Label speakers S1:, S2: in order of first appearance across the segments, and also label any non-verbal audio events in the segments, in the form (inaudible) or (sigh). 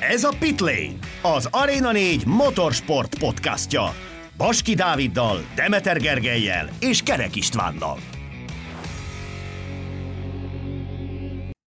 S1: Ez a Pitlane, az Arena 4 motorsport podcastja. Baski Dáviddal, Demeter Gergelyel és Kerek Istvánnal.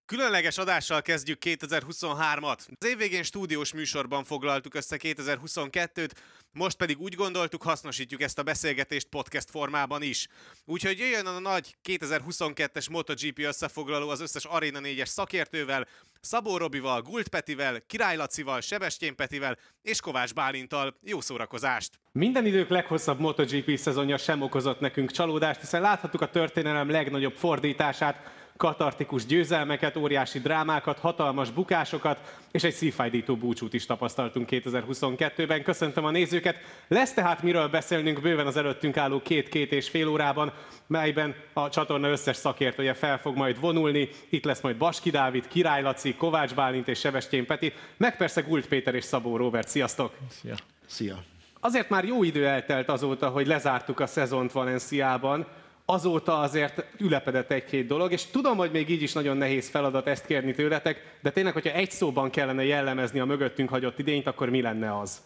S2: Különleges adással kezdjük 2023-at. Az évvégén stúdiós műsorban foglaltuk össze 2022-t, most pedig úgy gondoltuk, hasznosítjuk ezt a beszélgetést podcast formában is. Úgyhogy jöjjön a nagy 2022-es MotoGP összefoglaló az összes Arena 4-es szakértővel, Szabó Robival, Gult Petivel, Király Lacival, Sebestyén Petivel és Kovács Bálintal. Jó szórakozást!
S3: Minden idők leghosszabb MotoGP szezonja sem okozott nekünk csalódást, hiszen láthattuk a történelem legnagyobb fordítását, katartikus győzelmeket, óriási drámákat, hatalmas bukásokat, és egy szívfájdító búcsút is tapasztaltunk 2022-ben. Köszöntöm a nézőket! Lesz tehát miről beszélnünk bőven az előttünk álló két-két és fél órában, melyben a csatorna összes szakértője fel fog majd vonulni. Itt lesz majd Baski Dávid, Király Laci, Kovács Bálint és Sebestyén Peti, meg persze Gult Péter és Szabó Robert. Sziasztok!
S4: Szia! Szia!
S3: Azért már jó idő eltelt azóta, hogy lezártuk a szezont Valenciában, azóta azért ülepedett egy-két dolog, és tudom, hogy még így is nagyon nehéz feladat ezt kérni tőletek, de tényleg, hogyha egy szóban kellene jellemezni a mögöttünk hagyott idényt, akkor mi lenne az?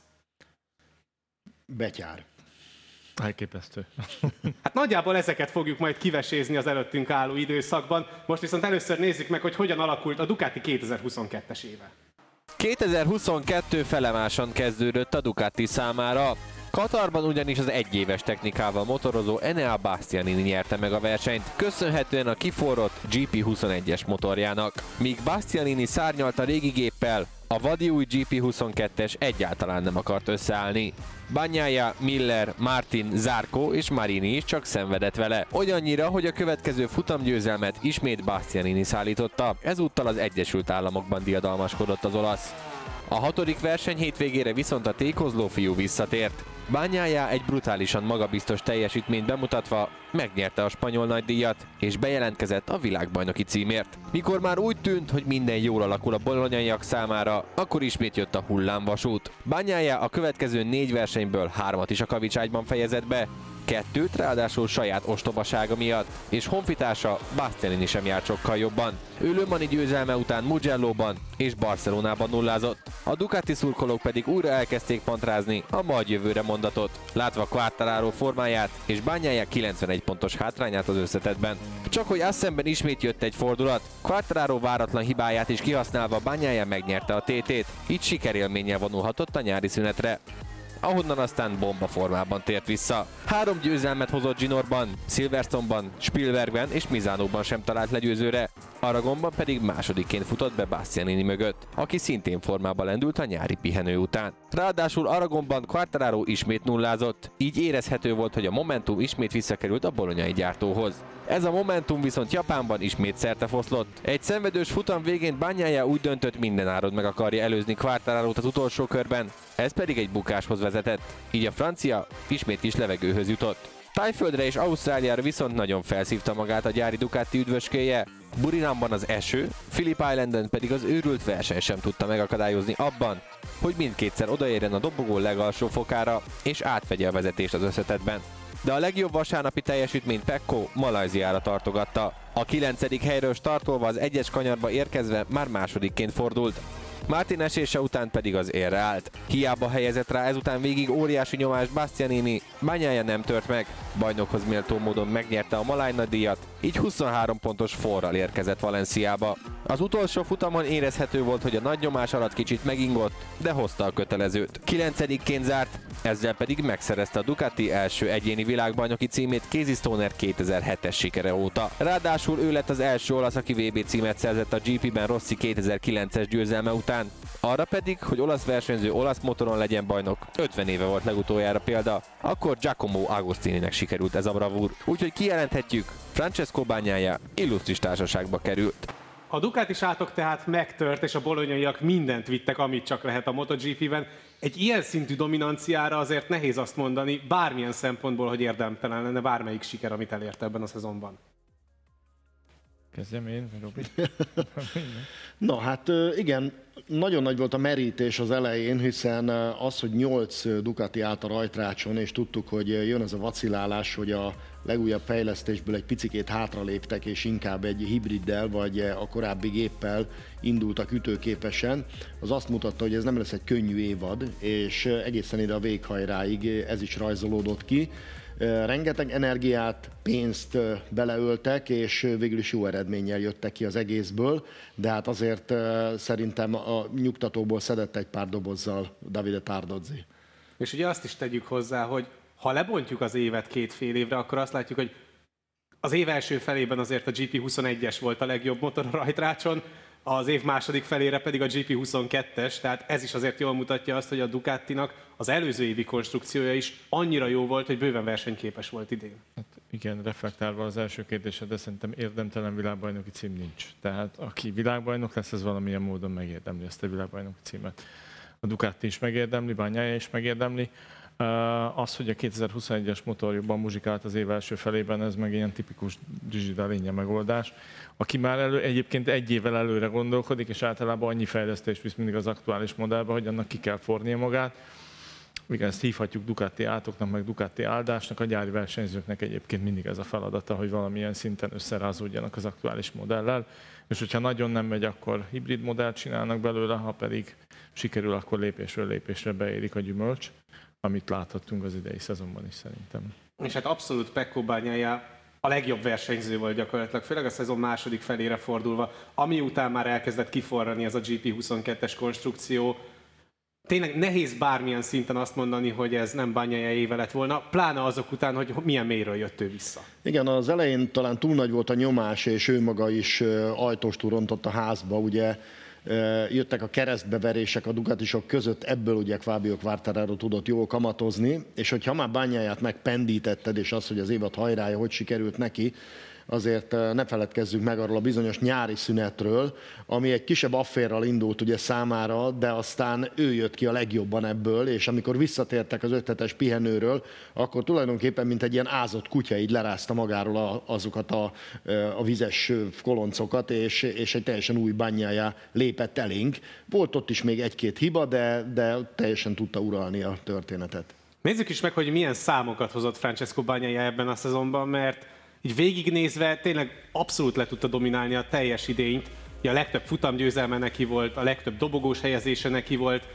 S4: Betyár.
S5: Elképesztő. (laughs)
S3: Hát nagyjából ezeket fogjuk majd kivesézni az előttünk álló időszakban. Most viszont először nézzük meg, hogy hogyan alakult a Ducati 2022-es éve.
S6: 2022 felemásan kezdődött a Ducati számára. Katarban ugyanis az egyéves technikával motorozó Enea Bastianini nyerte meg a versenyt, köszönhetően a kiforrott GP21-es motorjának. Míg Bastianini szárnyalt a régi géppel, a vadi új GP22-es egyáltalán nem akart összeállni. Banyája, Miller, Martin, Zárko és Marini is csak szenvedett vele. Olyannyira, hogy a következő futamgyőzelmet ismét Bastianini szállította, ezúttal az Egyesült Államokban diadalmaskodott az olasz. A hatodik verseny hétvégére viszont a tékozló fiú visszatért. Bányája egy brutálisan magabiztos teljesítményt bemutatva megnyerte a spanyol nagydíjat, és bejelentkezett a világbajnoki címért. Mikor már úgy tűnt, hogy minden jól alakul a bolonyaiak számára, akkor ismét jött a hullámvasút. Bányája a következő négy versenyből hármat is a kavicságyban fejezett be, kettőt ráadásul saját ostobasága miatt, és honfitársa Bastianini sem járt sokkal jobban. Ő Lömani győzelme után Mugello-ban és Barcelonában nullázott. A Ducati szurkolók pedig újra elkezdték pantrázni a majd jövőre mondatot, látva Quartararo formáját és bányája 91 pontos hátrányát az összetetben. Csak hogy Assemben ismét jött egy fordulat, Quartararo váratlan hibáját is kihasználva bányája megnyerte a TT-t, így sikerélménnyel vonulhatott a nyári szünetre ahonnan aztán bomba formában tért vissza. Három győzelmet hozott Ginorban, Silverstone-ban, Spielbergben és Mizánóban sem talált legyőzőre, Aragonban pedig másodikként futott be Bastianini mögött, aki szintén formába lendült a nyári pihenő után. Ráadásul Aragonban Quartararo ismét nullázott, így érezhető volt, hogy a Momentum ismét visszakerült a bolonyai gyártóhoz. Ez a Momentum viszont Japánban ismét szerte foszlott. Egy szenvedős futam végén bányája úgy döntött minden árod meg akarja előzni quartararo az utolsó körben, ez pedig egy bukáshoz vezetett, így a francia ismét kis levegőhöz jutott. Tájföldre és Ausztráliára viszont nagyon felszívta magát a gyári Ducati üdvöskéje. Burinamban az eső, Phillip Islanden pedig az őrült verseny sem tudta megakadályozni abban, hogy mindkétszer odaérjen a dobogó legalsó fokára és átvegye a vezetést az összetetben. De a legjobb vasárnapi teljesítményt Pekko Malajziára tartogatta. A 9. helyről startolva az egyes kanyarba érkezve már másodikként fordult, Martin esése után pedig az érre állt. Hiába helyezett rá ezután végig óriási nyomást Bastianini, bányája nem tört meg, bajnokhoz méltó módon megnyerte a Malájna díjat, így 23 pontos forral érkezett Valenciába. Az utolsó futamon érezhető volt, hogy a nagy nyomás alatt kicsit megingott, de hozta a kötelezőt. 9 zárt, ezzel pedig megszerezte a Ducati első egyéni világbajnoki címét Casey Stoner 2007-es sikere óta. Ráadásul ő lett az első olasz, aki VB címet szerzett a GP-ben Rossi 2009-es győzelme után. Arra pedig, hogy olasz versenyző olasz motoron legyen bajnok, 50 éve volt legutoljára példa, akkor Giacomo Agostininek sikerült ez a bravúr. Úgyhogy kijelenthetjük, Francesco bányája illusztris társaságba került.
S3: A Ducati sátok tehát megtört, és a bolonyaiak mindent vittek, amit csak lehet a MotoGP-ben. Egy ilyen szintű dominanciára azért nehéz azt mondani, bármilyen szempontból, hogy érdemtelen lenne bármelyik siker, amit elért ebben a szezonban.
S5: Kezdjem én, Robi? (laughs)
S4: Na hát igen, nagyon nagy volt a merítés az elején, hiszen az, hogy 8 Ducati állt a rajtrácson, és tudtuk, hogy jön ez a vacilálás, hogy a legújabb fejlesztésből egy picikét hátraléptek, és inkább egy hibriddel vagy a korábbi géppel indultak ütőképesen, az azt mutatta, hogy ez nem lesz egy könnyű évad, és egészen ide a véghajráig ez is rajzolódott ki. Rengeteg energiát, pénzt beleöltek, és végül is jó eredménnyel jöttek ki az egészből, de hát azért szerintem a nyugtatóból szedett egy pár dobozzal Davide Tardozzi.
S3: És ugye azt is tegyük hozzá, hogy ha lebontjuk az évet két fél évre, akkor azt látjuk, hogy az év első felében azért a GP21-es volt a legjobb motor a rajtrácson, az év második felére pedig a GP22-es, tehát ez is azért jól mutatja azt, hogy a Ducatinak az előző évi konstrukciója is annyira jó volt, hogy bőven versenyképes volt idén.
S5: Hát igen, reflektálva az első kérdésed, de szerintem érdemtelen világbajnoki cím nincs. Tehát aki világbajnok lesz, ez valamilyen módon megérdemli ezt a világbajnoki címet. A Ducati is megérdemli, Bányája is megérdemli. Az, hogy a 2021-es motor jobban muzsikált az év első felében, ez meg ilyen tipikus Gigi megoldás, aki már elő, egyébként egy évvel előre gondolkodik, és általában annyi fejlesztést visz mindig az aktuális modellbe, hogy annak ki kell fornia magát. Igen, ezt hívhatjuk Ducati átoknak, meg Ducati áldásnak, a gyári versenyzőknek egyébként mindig ez a feladata, hogy valamilyen szinten összerázódjanak az aktuális modellel, és hogyha nagyon nem megy, akkor hibrid modellt csinálnak belőle, ha pedig sikerül, akkor lépésről lépésre beérik a gyümölcs amit láthattunk az idei szezonban is szerintem.
S3: És hát abszolút Pekko bányája a legjobb versenyző volt gyakorlatilag, főleg a szezon második felére fordulva, ami után már elkezdett kiforrani ez a GP22-es konstrukció. Tényleg nehéz bármilyen szinten azt mondani, hogy ez nem bányája éve lett volna, pláne azok után, hogy milyen mélyről jött ő vissza.
S4: Igen, az elején talán túl nagy volt a nyomás, és ő maga is ajtóstól rontott a házba, ugye jöttek a keresztbeverések a Ducatisok között, ebből ugye Fábio Quartararo tudott jól kamatozni, és hogyha már bányáját megpendítetted, és az, hogy az évad hajrája hogy sikerült neki, azért ne feledkezzünk meg arról a bizonyos nyári szünetről, ami egy kisebb afférral indult ugye számára, de aztán ő jött ki a legjobban ebből, és amikor visszatértek az öttetes pihenőről, akkor tulajdonképpen mint egy ilyen ázott kutya így lerázta magáról azokat a, a vizes koloncokat, és, és egy teljesen új bányája lépett elénk. Volt ott is még egy-két hiba, de, de teljesen tudta uralni a történetet.
S3: Nézzük is meg, hogy milyen számokat hozott Francesco Bagnaia ebben a szezonban, mert így végignézve tényleg abszolút le tudta dominálni a teljes idényt. a legtöbb futamgyőzelme neki volt, a legtöbb dobogós helyezése neki volt,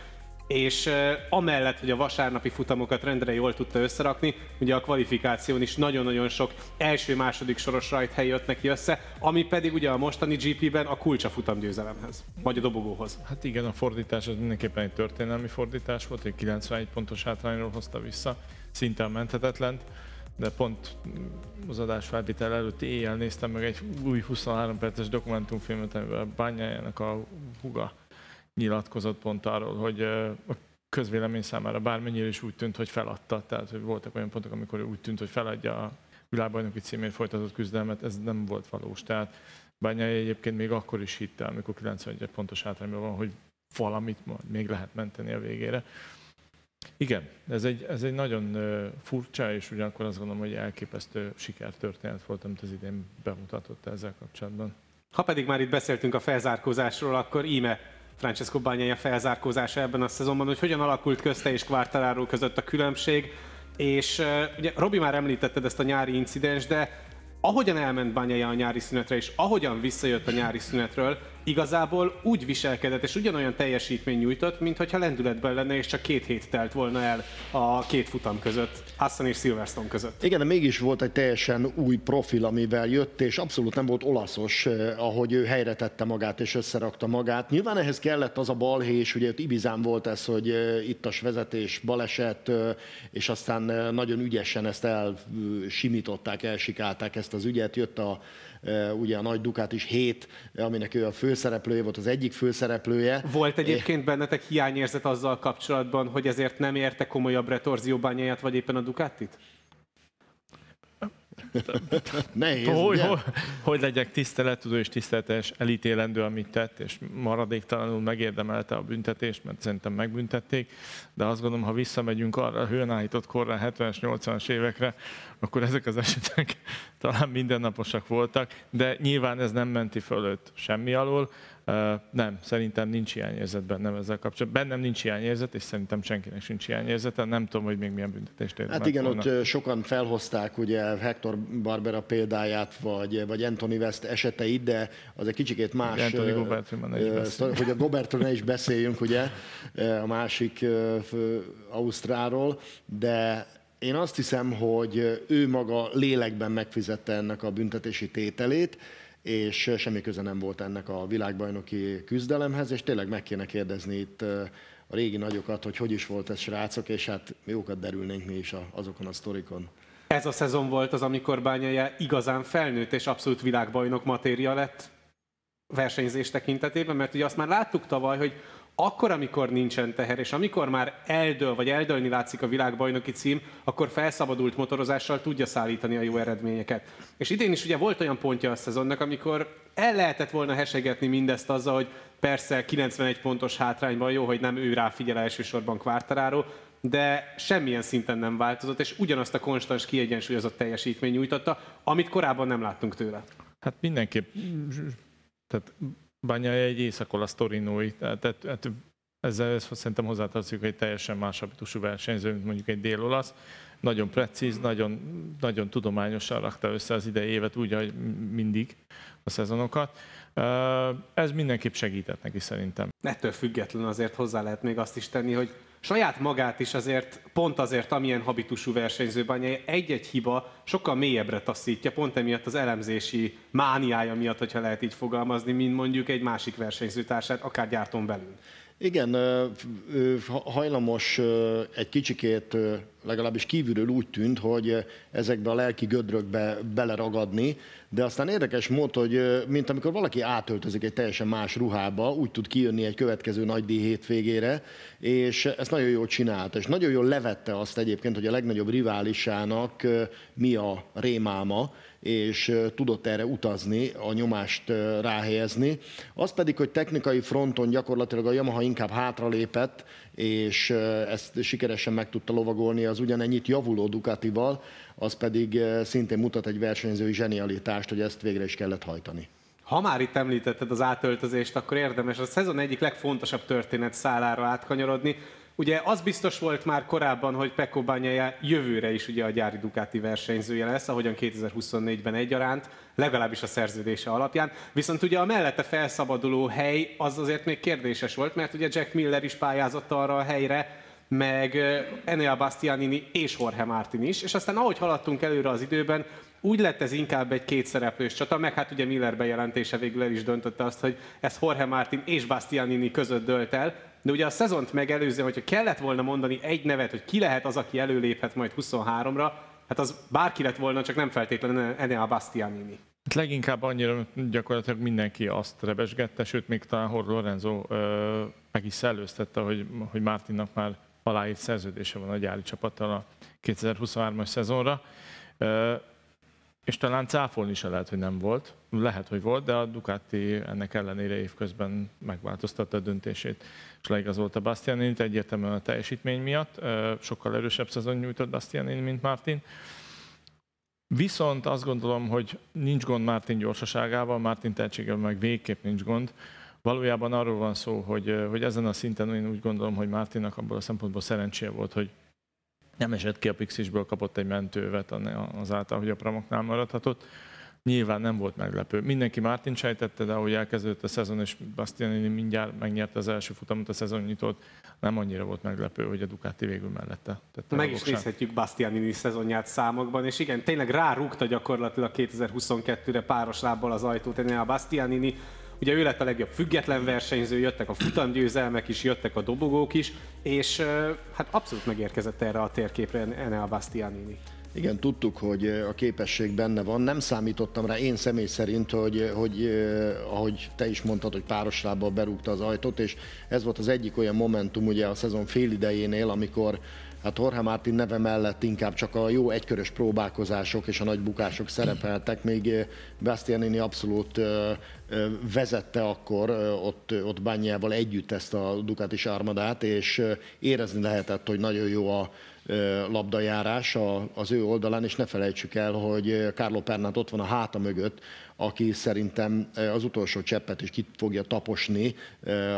S3: és uh, amellett, hogy a vasárnapi futamokat rendre jól tudta összerakni, ugye a kvalifikáción is nagyon-nagyon sok első-második soros rajthely jött neki össze, ami pedig ugye a mostani GP-ben a kulcsa futamgyőzelemhez, vagy a dobogóhoz.
S5: Hát igen, a fordítás az mindenképpen egy történelmi fordítás volt, egy 91 pontos hátrányról hozta vissza, szinte menthetetlent de pont az adás felvétel előtt éjjel néztem meg egy új 23 perces dokumentumfilmet, amiben Bányájának a huga nyilatkozott pont arról, hogy a közvélemény számára bármennyire is úgy tűnt, hogy feladta, tehát hogy voltak olyan pontok, amikor úgy tűnt, hogy feladja a világbajnoki címért folytatott küzdelmet, ez nem volt valós. Tehát Bányai egyébként még akkor is hitte, amikor 91 pontos hátrányban van, hogy valamit még lehet menteni a végére. Igen, ez egy, ez egy nagyon furcsa, és ugyanakkor azt gondolom, hogy elképesztő sikertörténet volt, amit az idén bemutatott ezzel kapcsolatban.
S3: Ha pedig már itt beszéltünk a felzárkózásról, akkor íme Francesco Bagnaia felzárkózása ebben a szezonban, hogy hogyan alakult közte és Quartararo között a különbség, és ugye Robi már említetted ezt a nyári incidens, de ahogyan elment Banyaja a nyári szünetre, és ahogyan visszajött a nyári szünetről, igazából úgy viselkedett, és ugyanolyan teljesítmény nyújtott, mintha lendületben lenne, és csak két hét telt volna el a két futam között, Hassan és Silverstone között.
S4: Igen, de mégis volt egy teljesen új profil, amivel jött, és abszolút nem volt olaszos, eh, ahogy ő helyre tette magát és összerakta magát. Nyilván ehhez kellett az a balhés, ugye ott Ibizán volt ez, hogy eh, ittas vezetés, baleset, eh, és aztán nagyon ügyesen ezt elsimították, elsikálták ezt az ügyet, jött a ugye a nagy Dukát is 7, aminek ő a főszereplője volt, az egyik főszereplője.
S3: Volt egyébként bennetek hiányérzet azzal kapcsolatban, hogy ezért nem érte komolyabb retorzióbányáját, vagy éppen a Ducatit?
S4: Nehéz,
S5: hogy, hogy, hogy legyek tisztelettudó és tiszteletes, elítélendő, amit tett, és maradéktalanul megérdemelte a büntetést, mert szerintem megbüntették, de azt gondolom, ha visszamegyünk arra a hőnállított korra, 70-es, 80-as évekre, akkor ezek az esetek (laughs) talán mindennaposak voltak, de nyilván ez nem menti fölött semmi alól. Nem, szerintem nincs hiányérzet bennem ezzel kapcsolatban. Bennem nincs hiányérzet, és szerintem senkinek sincs hiányérzete. Nem tudom, hogy még milyen büntetést
S4: érdemelt Hát igen, volna. ott sokan felhozták ugye Hector Barbera példáját, vagy, vagy Anthony West eseteit, de az egy kicsikét más.
S5: Anthony Gobertről ne is
S4: Hogy a Gobertről ne is beszéljünk, ugye, a másik Ausztráról, de én azt hiszem, hogy ő maga lélekben megfizette ennek a büntetési tételét, és semmi köze nem volt ennek a világbajnoki küzdelemhez, és tényleg meg kéne kérdezni itt a régi nagyokat, hogy hogy is volt ez srácok, és hát jókat derülnénk mi is azokon a sztorikon.
S3: Ez a szezon volt az, amikor Bányája igazán felnőtt és abszolút világbajnok matéria lett versenyzés tekintetében, mert ugye azt már láttuk tavaly, hogy akkor, amikor nincsen teher, és amikor már eldől, vagy eldőlni látszik a világbajnoki cím, akkor felszabadult motorozással tudja szállítani a jó eredményeket. És idén is ugye volt olyan pontja a szezonnak, amikor el lehetett volna hesegetni mindezt azzal, hogy persze 91 pontos hátrányban jó, hogy nem ő rá figyel elsősorban kvártaráról, de semmilyen szinten nem változott, és ugyanazt a konstans kiegyensúlyozott teljesítmény nyújtotta, amit korábban nem láttunk tőle.
S5: Hát mindenképp tehát Banya egy észak-olasz torinói, tehát, tehát ezzel ezt szerintem hozzátartozik, hogy teljesen más habitusú versenyző, mint mondjuk egy dél-olasz. Nagyon precíz, nagyon, nagyon tudományosan rakta össze az idei évet, úgy, ahogy mindig a szezonokat. Ez mindenképp segített neki szerintem.
S3: Ettől független azért hozzá lehet még azt is tenni, hogy saját magát is azért, pont azért, amilyen habitusú versenyzőben egy-egy hiba sokkal mélyebbre taszítja, pont emiatt az elemzési mániája miatt, hogyha lehet így fogalmazni, mint mondjuk egy másik versenyzőtársát, akár gyártón belül.
S4: Igen, hajlamos egy kicsikét, legalábbis kívülről úgy tűnt, hogy ezekbe a lelki gödrökbe beleragadni, de aztán érdekes mód, hogy mint amikor valaki átöltözik egy teljesen más ruhába, úgy tud kijönni egy következő nagydíj hétvégére, és ezt nagyon jól csinálta, és nagyon jól levette azt egyébként, hogy a legnagyobb riválisának mi a rémáma, és tudott erre utazni, a nyomást ráhelyezni. Az pedig, hogy technikai fronton gyakorlatilag a Yamaha inkább hátralépett, és ezt sikeresen meg tudta lovagolni az ugyanennyit javuló Ducatival, az pedig szintén mutat egy versenyzői zsenialitást, hogy ezt végre is kellett hajtani.
S3: Ha már itt említetted az átöltözést, akkor érdemes a szezon egyik legfontosabb történet szálára átkanyarodni. Ugye az biztos volt már korábban, hogy Pekko Banyaja jövőre is ugye a gyári Ducati versenyzője lesz, ahogyan 2024-ben egyaránt, legalábbis a szerződése alapján. Viszont ugye a mellette felszabaduló hely az azért még kérdéses volt, mert ugye Jack Miller is pályázott arra a helyre, meg Enea Bastianini és Jorge Martin is, és aztán ahogy haladtunk előre az időben, úgy lett ez inkább egy kétszereplős csata, meg hát ugye Miller bejelentése végül el is döntötte azt, hogy ez Jorge Martin és Bastianini között dölt el, de ugye a szezont megelőzően, hogyha kellett volna mondani egy nevet, hogy ki lehet az, aki előléphet majd 23-ra, hát az bárki lett volna, csak nem feltétlenül Enea Bastianini.
S5: Hát leginkább annyira gyakorlatilag mindenki azt rebesgette, sőt még talán Hor Lorenzo ö, meg is szellőztette, hogy, hogy Martinnak már aláírt szerződése van a gyári csapattal a 2023-as szezonra. És talán cáfolni se lehet, hogy nem volt. Lehet, hogy volt, de a Ducati ennek ellenére évközben megváltoztatta a döntését, és leigazolta Bastianini egyértelműen a teljesítmény miatt. Sokkal erősebb szezon nyújtott Bastianini, mint Martin. Viszont azt gondolom, hogy nincs gond Martin gyorsaságával, Martin tehetségével meg végképp nincs gond. Valójában arról van szó, hogy, hogy ezen a szinten én úgy gondolom, hogy Martinnak abból a szempontból szerencséje volt, hogy nem esett ki a Pixisből, kapott egy mentővet azáltal, hogy a Pramoknál maradhatott. Nyilván nem volt meglepő. Mindenki Martin sejtette, de ahogy elkezdődött a szezon, és Bastianini mindjárt megnyerte az első futamot, a szezon nyitott, nem annyira volt meglepő, hogy a Ducati végül mellette.
S3: Tette Meg is nézhetjük Bastianini szezonját számokban, és igen, tényleg rárúgta gyakorlatilag 2022-re páros lábbal az ajtót a Bastianini, Ugye ő lett a legjobb független versenyző, jöttek a futamgyőzelmek is, jöttek a dobogók is, és hát abszolút megérkezett erre a térképre Enea Bastianini.
S4: Igen, tudtuk, hogy a képesség benne van. Nem számítottam rá én személy szerint, hogy, hogy ahogy te is mondtad, hogy pároslába berúgta az ajtót, és ez volt az egyik olyan momentum ugye a szezon fél idejénél, amikor hát Jorge Martin neve mellett inkább csak a jó egykörös próbálkozások és a nagy bukások szerepeltek, még Bastianini abszolút vezette akkor ott, ott Bányával együtt ezt a Ducatis armadát, és érezni lehetett, hogy nagyon jó a labdajárás az ő oldalán, és ne felejtsük el, hogy Carlo Pernát ott van a háta mögött, aki szerintem az utolsó cseppet is ki fogja taposni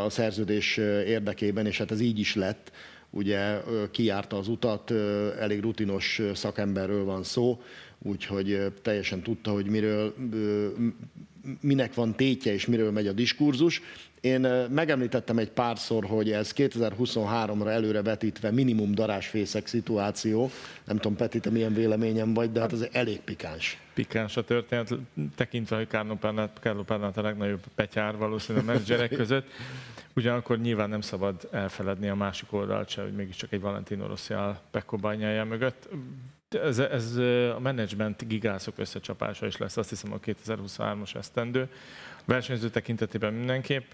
S4: a szerződés érdekében, és hát ez így is lett. Ugye kijárta az utat, elég rutinos szakemberről van szó, úgyhogy teljesen tudta, hogy miről, minek van tétje és miről megy a diskurzus. Én megemlítettem egy párszor, hogy ez 2023-ra előre vetítve minimum darásfészek szituáció. Nem tudom, Peti, te milyen véleményem vagy, de hát ez elég pikáns.
S5: Pikáns a történet, tekintve, hogy Carlo Pernát, Carlo Pernát a legnagyobb petyár valószínűleg a menedzserek között. Ugyanakkor nyilván nem szabad elfeledni a másik oldalt se, hogy mégiscsak egy Valentino Rossi áll Pekko mögött. Ez, ez a menedzsment gigászok összecsapása is lesz, azt hiszem a 2023-as esztendő. Versenyző tekintetében mindenképp.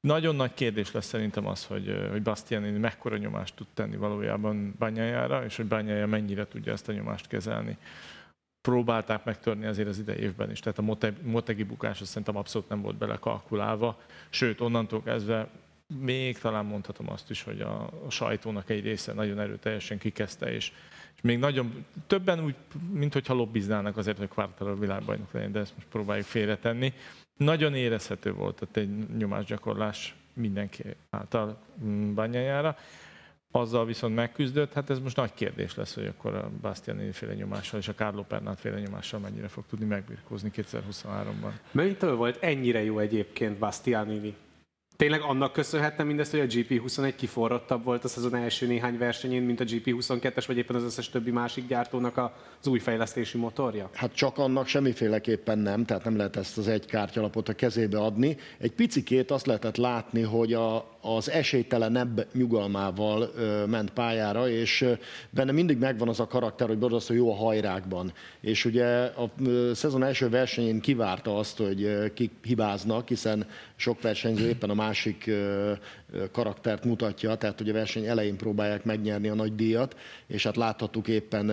S5: Nagyon nagy kérdés lesz szerintem az, hogy, hogy Bastianini mekkora nyomást tud tenni valójában Bányájára, és hogy Bányája mennyire tudja ezt a nyomást kezelni. Próbálták megtörni azért az idei évben is, tehát a Motegi bukás azt szerintem abszolút nem volt belekalkulálva, sőt onnantól kezdve még talán mondhatom azt is, hogy a, a sajtónak egy része nagyon erőteljesen kikezdte, és, és még nagyon többen úgy, mint hogyha lobbiznának azért, hogy Quartararo világbajnok legyen, de ezt most próbáljuk félretenni. Nagyon érezhető volt ott egy nyomásgyakorlás mindenki által mm, bányájára. Azzal viszont megküzdött, hát ez most nagy kérdés lesz, hogy akkor a Bastianini féle nyomással és a Carlo Pernát féle nyomással mennyire fog tudni megbirkózni 2023-ban.
S3: Mennyitől volt ennyire jó egyébként Bastianini? Tényleg annak köszönhetne mindezt, hogy a GP21 kiforrottabb volt a szezon első néhány versenyén, mint a GP22-es, vagy éppen az összes többi másik gyártónak az új fejlesztési motorja?
S4: Hát csak annak semmiféleképpen nem, tehát nem lehet ezt az egy kártyalapot a kezébe adni. Egy picikét azt lehetett látni, hogy a, az esélytelenebb nyugalmával ment pályára, és benne mindig megvan az a karakter, hogy borzasztó jó a hajrákban. És ugye a szezon első versenyén kivárta azt, hogy kik hibáznak, hiszen sok versenyző éppen a másik karaktert mutatja, tehát hogy a verseny elején próbálják megnyerni a nagy díjat, és hát láthattuk éppen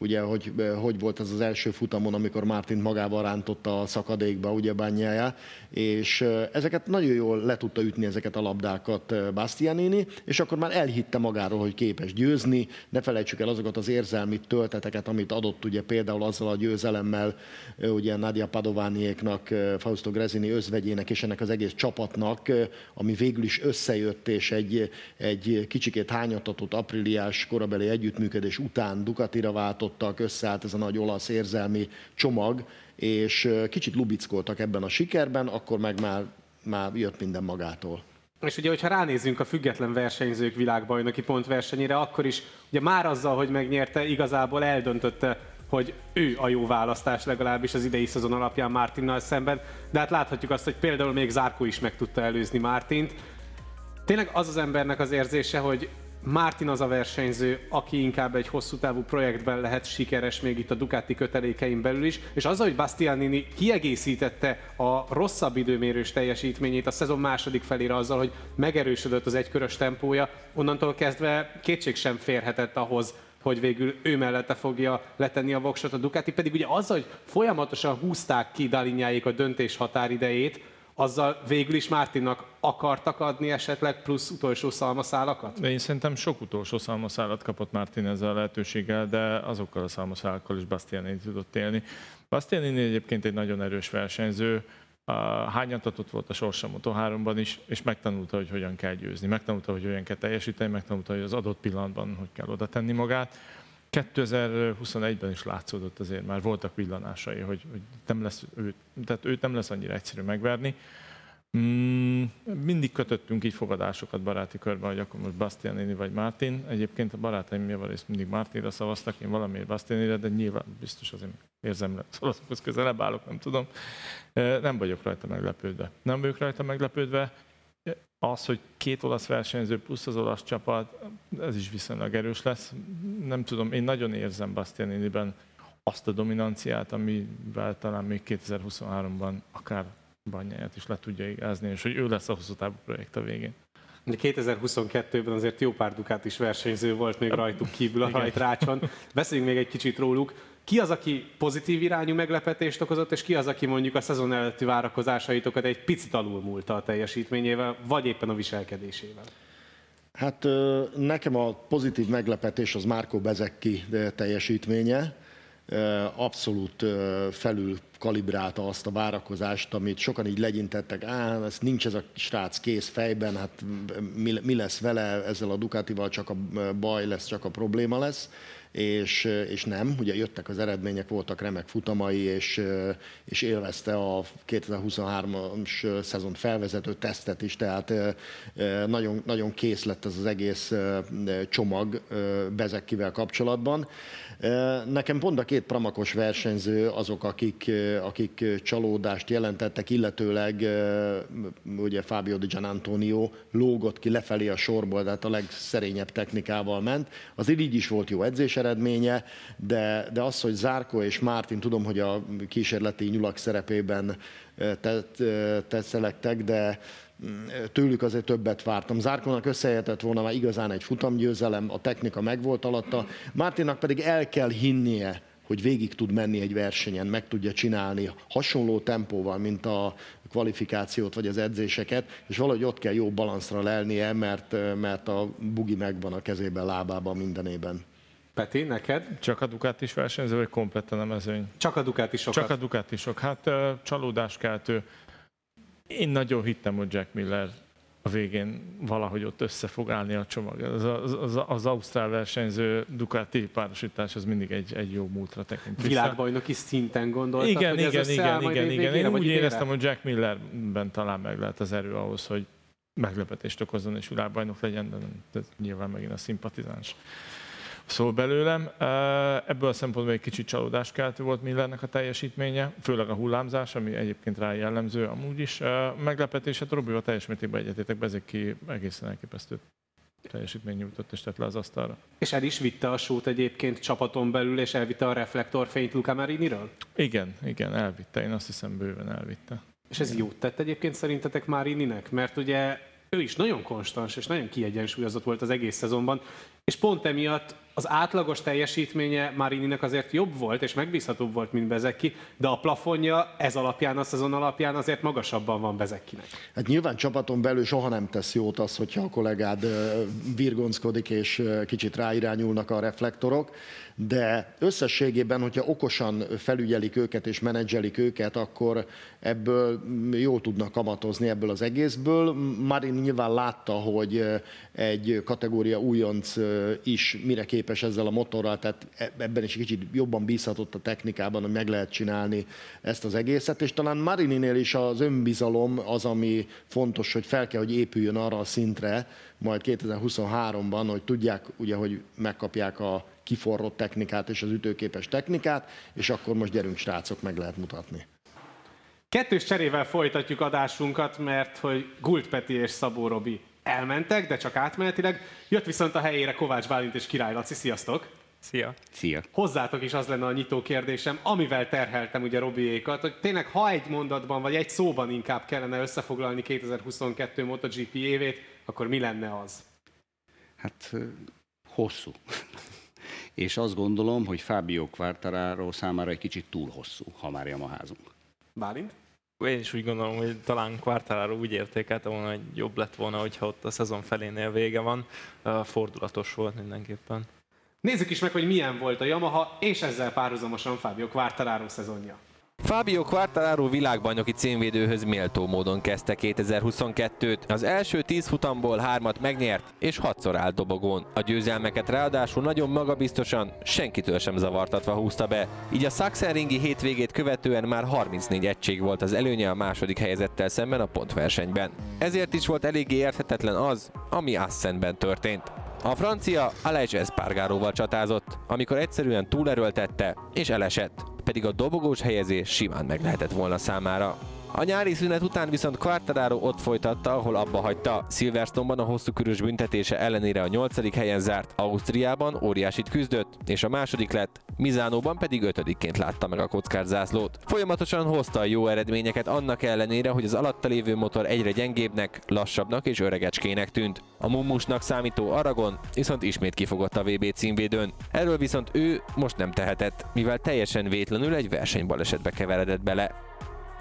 S4: ugye, hogy hogy volt ez az első futamon, amikor Martin magával rántotta a szakadékba, ugye bányája, és ezeket nagyon jól le tudta ütni ezeket a labdákat Bastianini, és akkor már elhitte magáról, hogy képes győzni, ne felejtsük el azokat az érzelmi tölteteket, amit adott ugye például azzal a győzelemmel, ugye Nadia Padovániéknak, Fausto Grezini özvegyének és ennek az egész csapatnak, ami végül is összejött, és egy, egy kicsikét hányatatott apríliás korabeli együttműködés után Ducatira váltottak, összeállt ez a nagy olasz érzelmi csomag, és kicsit lubickoltak ebben a sikerben, akkor meg már, már jött minden magától.
S3: És ugye, hogyha ránézzünk a független versenyzők világbajnoki pontversenyére, akkor is ugye már azzal, hogy megnyerte, igazából eldöntötte, hogy ő a jó választás legalábbis az idei szezon alapján Mártinnal szemben, de hát láthatjuk azt, hogy például még Zárkó is meg tudta előzni Mártint. Tényleg az az embernek az érzése, hogy Martin az a versenyző, aki inkább egy hosszú távú projektben lehet sikeres még itt a Ducati kötelékein belül is, és azzal, hogy Bastianini kiegészítette a rosszabb időmérős teljesítményét a szezon második felére azzal, hogy megerősödött az egykörös tempója, onnantól kezdve kétség sem férhetett ahhoz, hogy végül ő mellette fogja letenni a voksot a Ducati, pedig ugye azzal, hogy folyamatosan húzták ki Dalinyáik a döntés határidejét, azzal végül is Mártinnak akartak adni esetleg plusz utolsó szalmaszálakat?
S5: De én szerintem sok utolsó szalmaszálat kapott Mártin ezzel a lehetőséggel, de azokkal a szalmaszálakkal is Bastianini tudott élni. Bastianini egyébként egy nagyon erős versenyző, hányatatott volt a sorsa Moto3-ban is, és megtanulta, hogy hogyan kell győzni. Megtanulta, hogy hogyan kell teljesíteni, megtanulta, hogy az adott pillanatban hogy kell oda tenni magát. 2021-ben is látszódott azért, már voltak villanásai, hogy, hogy nem lesz ő, tehát őt nem lesz annyira egyszerű megverni. Mm, mindig kötöttünk így fogadásokat baráti körben, hogy akkor most Bastianini vagy Martin. Egyébként a barátaim javarészt mindig Martinra szavaztak, én valamiért Bastianire, de nyilván biztos azért érzem, olaszokhoz közelebb állok, nem tudom. Nem vagyok rajta meglepődve. Nem vagyok rajta meglepődve, az, hogy két olasz versenyző plusz az olasz csapat, ez is viszonylag erős lesz. Nem tudom, én nagyon érzem Bastianiniben azt a dominanciát, amivel talán még 2023-ban akár banyáját is le tudja igázni, és hogy ő lesz a hosszú távú projekt a végén.
S3: 2022-ben azért jó pár Dukát is versenyző volt még rajtuk kívül a rajtrácson. Beszéljünk még egy kicsit róluk. Ki az, aki pozitív irányú meglepetést okozott, és ki az, aki mondjuk a szezon előtti várakozásaitokat egy picit alulmúlta a teljesítményével, vagy éppen a viselkedésével?
S4: Hát nekem a pozitív meglepetés az Márko Bezekki teljesítménye. Abszolút felül kalibrálta azt a várakozást, amit sokan így legyintettek, á, ez nincs ez a srác kész fejben, hát mi, mi lesz vele, ezzel a Ducatival csak a baj lesz, csak a probléma lesz és, és nem, ugye jöttek az eredmények, voltak remek futamai, és, és élvezte a 2023-as szezon felvezető tesztet is, tehát nagyon, nagyon kész lett ez az egész csomag Bezekkivel kapcsolatban. Nekem pont a két pramakos versenyző azok, akik, akik csalódást jelentettek, illetőleg ugye Fábio Di Gian Antonio lógott ki lefelé a sorból, tehát a legszerényebb technikával ment. Az így is volt jó edzés eredménye, de, de az, hogy Zárko és Mártin, tudom, hogy a kísérleti nyulak szerepében tetszelektek, de mm, tőlük azért többet vártam. Zárkónak összehetett volna már igazán egy futamgyőzelem, a technika megvolt alatta, Mártinnak pedig el kell hinnie, hogy végig tud menni egy versenyen, meg tudja csinálni hasonló tempóval, mint a kvalifikációt vagy az edzéseket, és valahogy ott kell jó balanszra lelnie, mert, mert a bugi megvan a kezében, lábában, mindenében.
S3: Peti, neked?
S5: Csak a Ducati is versenyző, vagy kompletten a mezőny?
S3: Csak a Ducati sokat.
S5: Csak a Ducati sok. Hát csalódáskeltő. Én nagyon hittem, hogy Jack Miller a végén valahogy ott össze fog állni a csomag. Az, az, az, az Ausztrál versenyző Ducati párosítás az mindig egy, egy jó múltra tekint.
S3: Világbajnoki szinten gondoltad,
S5: igen,
S3: hogy
S5: igen,
S3: ez
S5: igen, igen, igen, igen. Én úgy éreztem, hogy Jack Millerben talán meg lehet az erő ahhoz, hogy meglepetést okozzon és világbajnok legyen, de ez nyilván megint a szimpatizáns szól belőlem. Ebből a szempontból egy kicsit csalódáskeltő volt Millernek a teljesítménye, főleg a hullámzás, ami egyébként rá jellemző amúgy is. Meglepetés, hát Robival teljes mértékben egyetétek, ezek ki egészen elképesztő teljesítmény nyújtott és tett le az asztalra.
S3: És el is vitte a sót egyébként csapaton belül, és elvitte a reflektorfényt Luca Mariniről?
S5: Igen, igen, elvitte. Én azt hiszem bőven elvitte.
S3: És ez jót tett egyébként szerintetek Marininek? Mert ugye ő is nagyon konstans és nagyon kiegyensúlyozott volt az egész szezonban, és pont emiatt az átlagos teljesítménye Marininek azért jobb volt, és megbízhatóbb volt, mint Bezeki, de a plafonja ez alapján, a szezon alapján azért magasabban van Bezekinek.
S4: Hát nyilván csapaton belül soha nem tesz jót az, hogyha a kollégád virgonckodik, és kicsit ráirányulnak a reflektorok, de összességében, hogyha okosan felügyelik őket és menedzselik őket, akkor ebből jól tudnak kamatozni ebből az egészből. Marin nyilván látta, hogy egy kategória újonc is mire képes ezzel a motorral, tehát e, ebben is kicsit jobban bízhatott a technikában, hogy meg lehet csinálni ezt az egészet, és talán Marininél is az önbizalom az, ami fontos, hogy fel kell, hogy épüljön arra a szintre, majd 2023-ban, hogy tudják, ugye, hogy megkapják a kiforrott technikát és az ütőképes technikát, és akkor most gyerünk srácok, meg lehet mutatni.
S3: Kettős cserével folytatjuk adásunkat, mert hogy Gult Peti és Szabó Robi elmentek, de csak átmenetileg. Jött viszont a helyére Kovács Bálint és Király Laci. Sziasztok!
S7: Szia! Szia!
S3: Hozzátok is az lenne a nyitó kérdésem, amivel terheltem ugye Robiékat, hogy tényleg ha egy mondatban, vagy egy szóban inkább kellene összefoglalni 2022 MotoGP évét, akkor mi lenne az?
S7: Hát hosszú. És azt gondolom, hogy Fábio Quartararo számára egy kicsit túl hosszú, ha már Yamaházunk.
S3: Bálint?
S8: Én is úgy gondolom, hogy talán Quartararo úgy értékelte volna, hogy jobb lett volna, hogyha ott a szezon felénél vége van. Fordulatos volt mindenképpen.
S3: Nézzük is meg, hogy milyen volt a Yamaha, és ezzel párhuzamosan Fábio Quartararo szezonja.
S6: Fábio Quartararo világbajnoki címvédőhöz méltó módon kezdte 2022-t. Az első 10 futamból hármat megnyert, és hatszor állt dobogón. A győzelmeket ráadásul nagyon magabiztosan, senkitől sem zavartatva húzta be. Így a Sachsenringi hétvégét követően már 34 egység volt az előnye a második helyezettel szemben a pontversenyben. Ezért is volt eléggé érthetetlen az, ami Assenben történt. A francia Aleix Espargaróval csatázott, amikor egyszerűen túlerőltette és elesett, pedig a dobogós helyezés simán meg lehetett volna számára. A nyári szünet után viszont Quartararo ott folytatta, ahol abba hagyta. Silverstone-ban a hosszú körös büntetése ellenére a nyolcadik helyen zárt, Ausztriában óriásit küzdött, és a második lett, Mizánóban pedig ötödikként látta meg a kockás. Folyamatosan hozta a jó eredményeket annak ellenére, hogy az alatta lévő motor egyre gyengébbnek, lassabbnak és öregecskének tűnt. A mumusnak számító Aragon viszont ismét kifogott a VB címvédőn. Erről viszont ő most nem tehetett, mivel teljesen vétlenül egy versenybalesetbe keveredett bele.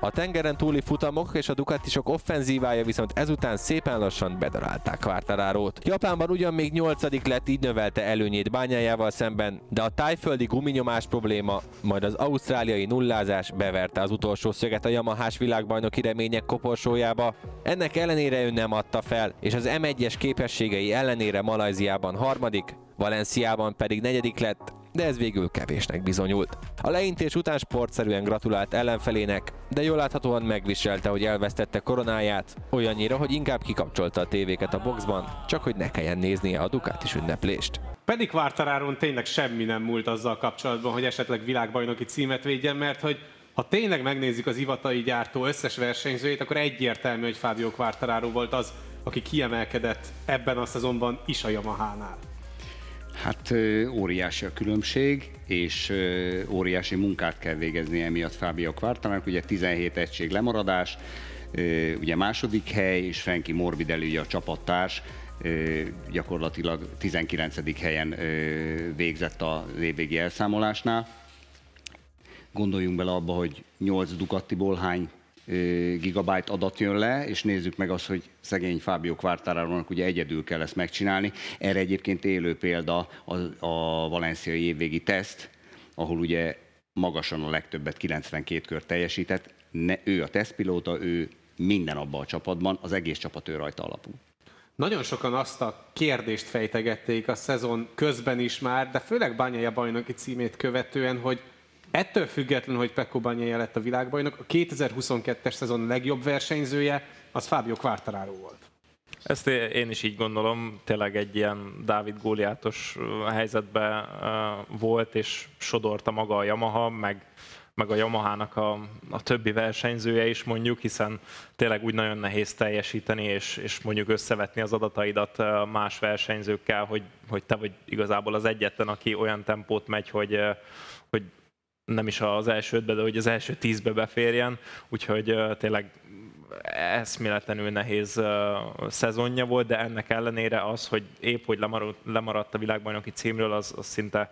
S6: A tengeren túli futamok és a Ducatisok offenzívája viszont ezután szépen lassan bedarálták Quartararót. Japánban ugyan még nyolcadik lett, így növelte előnyét bányájával szemben, de a tájföldi guminyomás probléma, majd az ausztráliai nullázás beverte az utolsó szöget a Yamahás világbajnoki remények koporsójába. Ennek ellenére ő nem adta fel, és az M1-es képességei ellenére Malajziában harmadik, Valenciában pedig negyedik lett, de ez végül kevésnek bizonyult. A leintés után sportszerűen gratulált ellenfelének, de jól láthatóan megviselte, hogy elvesztette koronáját, olyannyira, hogy inkább kikapcsolta a tévéket a boxban, csak hogy ne kelljen néznie a Ducatis ünneplést.
S3: Pedig Quartararon tényleg semmi nem múlt azzal kapcsolatban, hogy esetleg világbajnoki címet védjen, mert hogy ha tényleg megnézzük az ivatai gyártó összes versenyzőjét, akkor egyértelmű, hogy Fábio Quartararo volt az, aki kiemelkedett ebben a szezonban is a Yamaha-nál.
S7: Hát óriási a különbség, és óriási munkát kell végezni emiatt Fábio Quartararo, ugye 17 egység lemaradás, ugye második hely, és Frankie Morbidelli a csapattárs, gyakorlatilag 19. helyen végzett a évvégi elszámolásnál. Gondoljunk bele abba, hogy 8 Ducatiból hány gigabyte adat jön le, és nézzük meg azt, hogy szegény Fábio Quartararonak ugye egyedül kell ezt megcsinálni. Erre egyébként élő példa a, a valenciai évvégi teszt, ahol ugye magasan a legtöbbet 92 kör teljesített. Ne, ő a tesztpilóta, ő minden abban a csapatban, az egész csapat ő rajta alapul.
S3: Nagyon sokan azt a kérdést fejtegették a szezon közben is már, de főleg Bányaja bajnoki címét követően, hogy Ettől függetlenül, hogy Pekko Bagnaia lett a világbajnok, a 2022-es szezon legjobb versenyzője az Fábio Quartararo volt.
S8: Ezt én is így gondolom, tényleg egy ilyen Dávid Góliátos helyzetben volt, és sodorta maga a Yamaha, meg, meg a Yamaha-nak a, a többi versenyzője is mondjuk, hiszen tényleg úgy nagyon nehéz teljesíteni, és, és mondjuk összevetni az adataidat más versenyzőkkel, hogy, hogy te vagy igazából az egyetlen, aki olyan tempót megy, hogy nem is az első ötbe, de hogy az első tízbe beférjen, úgyhogy tényleg eszméletlenül nehéz szezonja volt, de ennek ellenére az, hogy épp hogy lemaradt, a világbajnoki címről, az, az szinte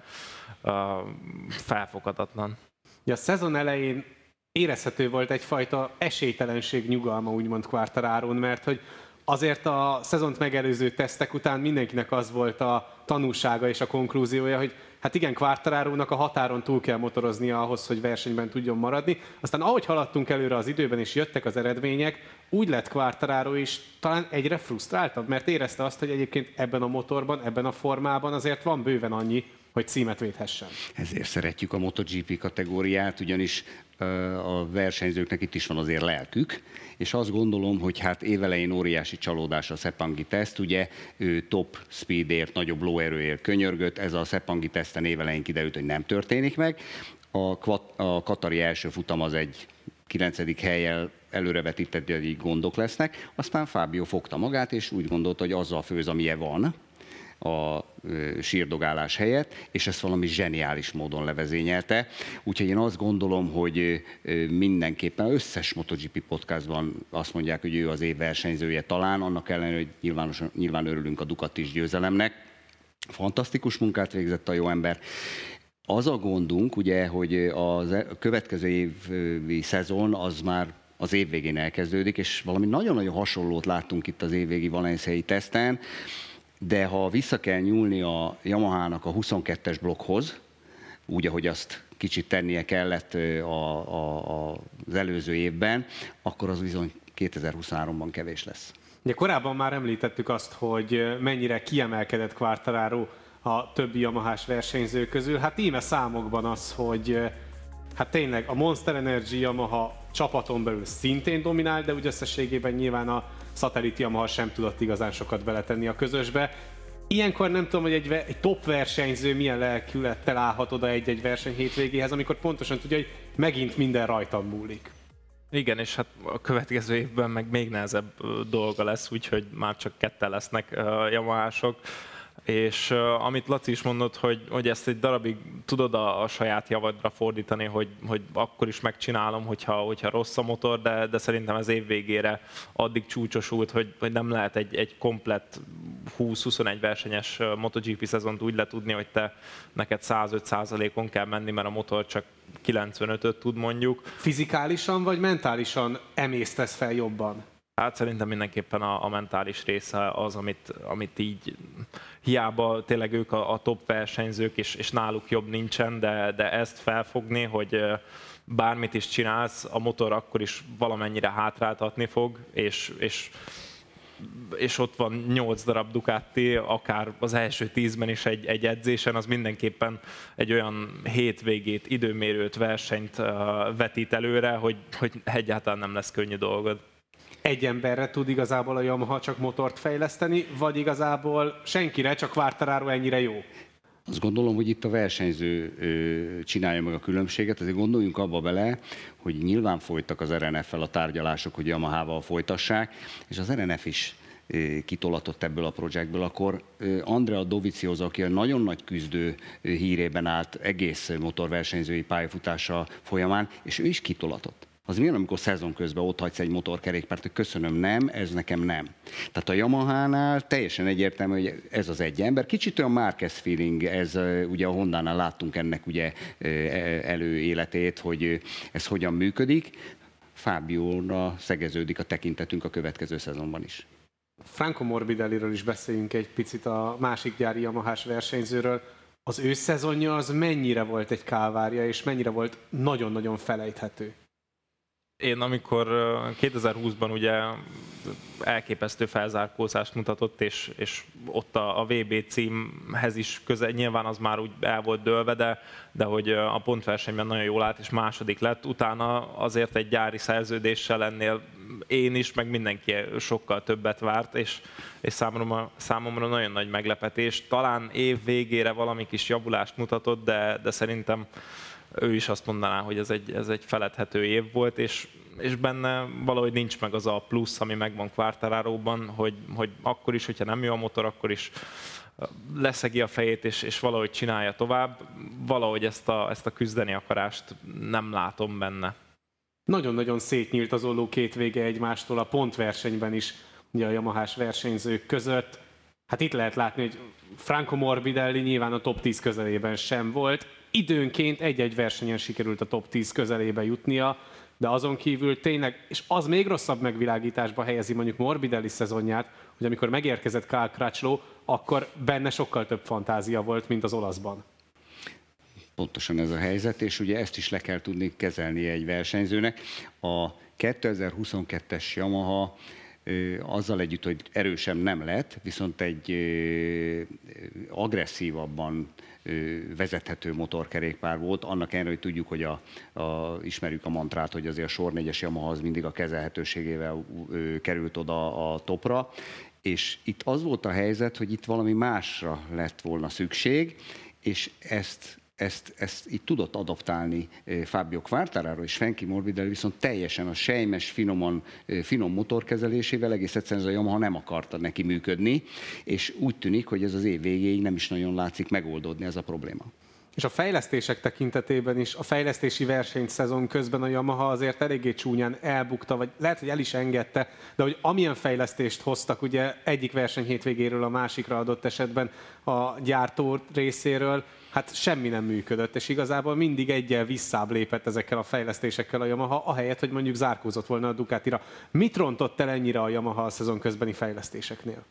S8: felfoghatatlan.
S3: Ja, a szezon elején érezhető volt egyfajta esélytelenség nyugalma, úgymond Quartararon, mert hogy azért a szezont megelőző tesztek után mindenkinek az volt a tanulsága és a konklúziója, hogy hát igen, Quartararo-nak a határon túl kell motoroznia ahhoz, hogy versenyben tudjon maradni. Aztán ahogy haladtunk előre az időben és jöttek az eredmények, úgy lett Quartararo is talán egyre frusztráltabb, mert érezte azt, hogy egyébként ebben a motorban, ebben a formában azért van bőven annyi, hogy címet védhessen.
S7: Ezért szeretjük a MotoGP kategóriát, ugyanis a versenyzőknek itt is van azért lelkük, és azt gondolom, hogy hát évelején óriási csalódás a Szepangi teszt, ugye ő top speedért, nagyobb lóerőért könyörgött, ez a Szepangi teszten évelején kiderült, hogy nem történik meg. A, kvat, a Katari első futam az egy 9. helyjel előrevetített, hogy gondok lesznek, aztán Fábio fogta magát, és úgy gondolta, hogy azzal főz, amilyen van, a sírdogálás helyett, és ezt valami zseniális módon levezényelte. Úgyhogy én azt gondolom, hogy mindenképpen összes MotoGP podcastban azt mondják, hogy ő az év versenyzője talán, annak ellenére, hogy nyilván, nyilván örülünk a Ducatis győzelemnek. Fantasztikus munkát végzett a jó ember. Az a gondunk, ugye, hogy a e, következő évi szezon az már az év végén elkezdődik, és valami nagyon-nagyon hasonlót láttunk itt az évvégi valenciai teszten, de ha vissza kell nyúlni a Yamaha-nak a 22-es blokkhoz, úgy, ahogy azt kicsit tennie kellett a, a, a, az előző évben, akkor az bizony 2023-ban kevés lesz.
S3: Ugye korábban már említettük azt, hogy mennyire kiemelkedett Quartararo a többi Yamahás versenyző közül. Hát íme számokban az, hogy hát tényleg a Monster Energy Yamaha csapaton belül szintén dominál, de úgy összességében nyilván a szatellit Yamaha sem tudott igazán sokat beletenni a közösbe. Ilyenkor nem tudom, hogy egy, egy top versenyző milyen lelkülettel állhat oda egy-egy verseny hétvégéhez, amikor pontosan tudja, hogy megint minden rajtam múlik.
S8: Igen, és hát a következő évben meg még nehezebb dolga lesz, úgyhogy már csak ketten lesznek uh, Yamahások és uh, amit Laci is mondott, hogy, hogy ezt egy darabig tudod a, a saját javadra fordítani, hogy, hogy akkor is megcsinálom, hogyha, hogyha rossz a motor, de, de szerintem ez év végére addig csúcsosult, hogy, hogy nem lehet egy, egy komplett 20-21 versenyes MotoGP szezont úgy letudni, hogy te neked 105%-on kell menni, mert a motor csak 95-öt tud mondjuk.
S3: Fizikálisan vagy mentálisan emésztesz fel jobban?
S8: Hát szerintem mindenképpen a, a mentális része az, amit, amit így hiába tényleg ők a, a top versenyzők, és, és náluk jobb nincsen, de, de ezt felfogni, hogy bármit is csinálsz, a motor akkor is valamennyire hátráltatni fog, és, és és ott van 8 darab Ducati, akár az első tízben is egy, egy edzésen, az mindenképpen egy olyan hétvégét, időmérőt, versenyt vetít előre, hogy, hogy egyáltalán nem lesz könnyű dolgod
S3: egy emberre tud igazából a Yamaha csak motort fejleszteni, vagy igazából senkire, csak Quartararo ennyire jó?
S7: Azt gondolom, hogy itt a versenyző csinálja meg a különbséget, azért gondoljunk abba bele, hogy nyilván folytak az RNF-fel a tárgyalások, hogy Yamaha-val folytassák, és az RNF is kitolatott ebből a projektből, akkor Andrea Dovizioso, aki a nagyon nagy küzdő hírében állt egész motorversenyzői pályafutása folyamán, és ő is kitolatott az milyen, amikor szezon közben ott hagysz egy motorkerékpárt, hogy köszönöm, nem, ez nekem nem. Tehát a Yamaha-nál teljesen egyértelmű, hogy ez az egy ember. Kicsit olyan Marquez feeling, ez ugye a Honda-nál láttunk ennek ugye e, előéletét, hogy ez hogyan működik. Fábióra szegeződik a tekintetünk a következő szezonban is.
S3: Franco Morbidelliről is beszéljünk egy picit a másik gyári Yamahás versenyzőről. Az ő szezonja az mennyire volt egy kálvárja, és mennyire volt nagyon-nagyon felejthető?
S8: Én amikor 2020-ban ugye elképesztő felzárkózást mutatott, és, és ott a, a VB címhez is közel, nyilván az már úgy el volt dőlve, de, de hogy a pontversenyben nagyon jól állt, és második lett. Utána azért egy gyári szerződéssel ennél én is, meg mindenki sokkal többet várt, és, és számomra, számomra nagyon nagy meglepetés. Talán év végére valami kis javulást mutatott, de, de szerintem ő is azt mondaná, hogy ez egy, ez egy feledhető év volt, és, és benne valahogy nincs meg az a plusz, ami megvan Quartararóban, hogy, hogy akkor is, hogyha nem jó a motor, akkor is leszegi a fejét, és, és valahogy csinálja tovább. Valahogy ezt a, ezt a küzdeni akarást nem látom benne.
S3: Nagyon-nagyon szétnyílt az olló két vége egymástól a pontversenyben is, ugye a Yamahás versenyzők között. Hát itt lehet látni, hogy Franco Morbidelli nyilván a top 10 közelében sem volt, időnként egy-egy versenyen sikerült a top 10 közelébe jutnia, de azon kívül tényleg, és az még rosszabb megvilágításba helyezi mondjuk Morbidelli szezonját, hogy amikor megérkezett Kyle Crutchlow, akkor benne sokkal több fantázia volt, mint az olaszban.
S7: Pontosan ez a helyzet, és ugye ezt is le kell tudni kezelni egy versenyzőnek. A 2022-es Yamaha azzal együtt, hogy erősem nem lett, viszont egy agresszívabban vezethető motorkerékpár volt, annak ellenére, hogy tudjuk, hogy a, a, ismerjük a mantrát, hogy azért a sor 4-es Yamaha az mindig a kezelhetőségével került oda a topra, és itt az volt a helyzet, hogy itt valami másra lett volna szükség, és ezt ezt, ezt itt tudott adaptálni Fábio Quartararo és Fenki Morbidelli viszont teljesen a sejmes, finoman, finom motorkezelésével egész egyszerűen a Yamaha nem akarta neki működni, és úgy tűnik, hogy ez az év végéig nem is nagyon látszik megoldódni ez a probléma.
S3: És a fejlesztések tekintetében is, a fejlesztési versenyt szezon közben a Yamaha azért eléggé csúnyán elbukta, vagy lehet, hogy el is engedte, de hogy amilyen fejlesztést hoztak, ugye egyik verseny hétvégéről a másikra adott esetben a gyártó részéről, hát semmi nem működött, és igazából mindig egyel visszább lépett ezekkel a fejlesztésekkel a Yamaha, ahelyett, hogy mondjuk zárkózott volna a Ducatira. Mit rontott el ennyire a Yamaha a szezon közbeni fejlesztéseknél?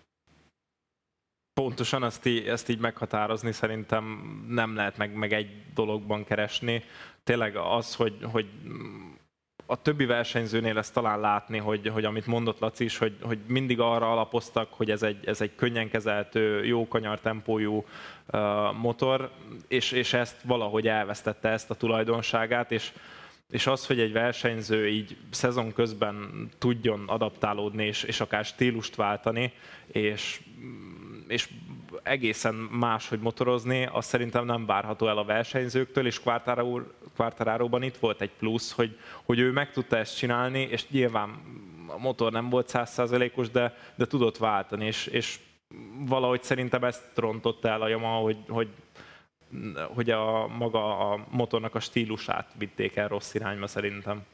S8: Pontosan ezt így, ezt így meghatározni szerintem nem lehet meg, meg egy dologban keresni. Tényleg az, hogy, hogy a többi versenyzőnél ezt talán látni, hogy, hogy amit mondott Laci is, hogy, hogy mindig arra alapoztak, hogy ez egy, ez egy könnyen kezelhető, jó kanyar tempójú uh, motor, és, és ezt valahogy elvesztette ezt a tulajdonságát, és, és az, hogy egy versenyző így szezon közben tudjon adaptálódni, és, és akár stílust váltani, és, és egészen más, hogy motorozni, az szerintem nem várható el a versenyzőktől, és Quartararo-ban itt volt egy plusz, hogy, hogy ő meg tudta ezt csinálni, és nyilván a motor nem volt százszázalékos, de, de tudott váltani, és, és valahogy szerintem ezt rontotta el a Yamaha, hogy, hogy hogy a maga a motornak a stílusát vitték el rossz irányba szerintem.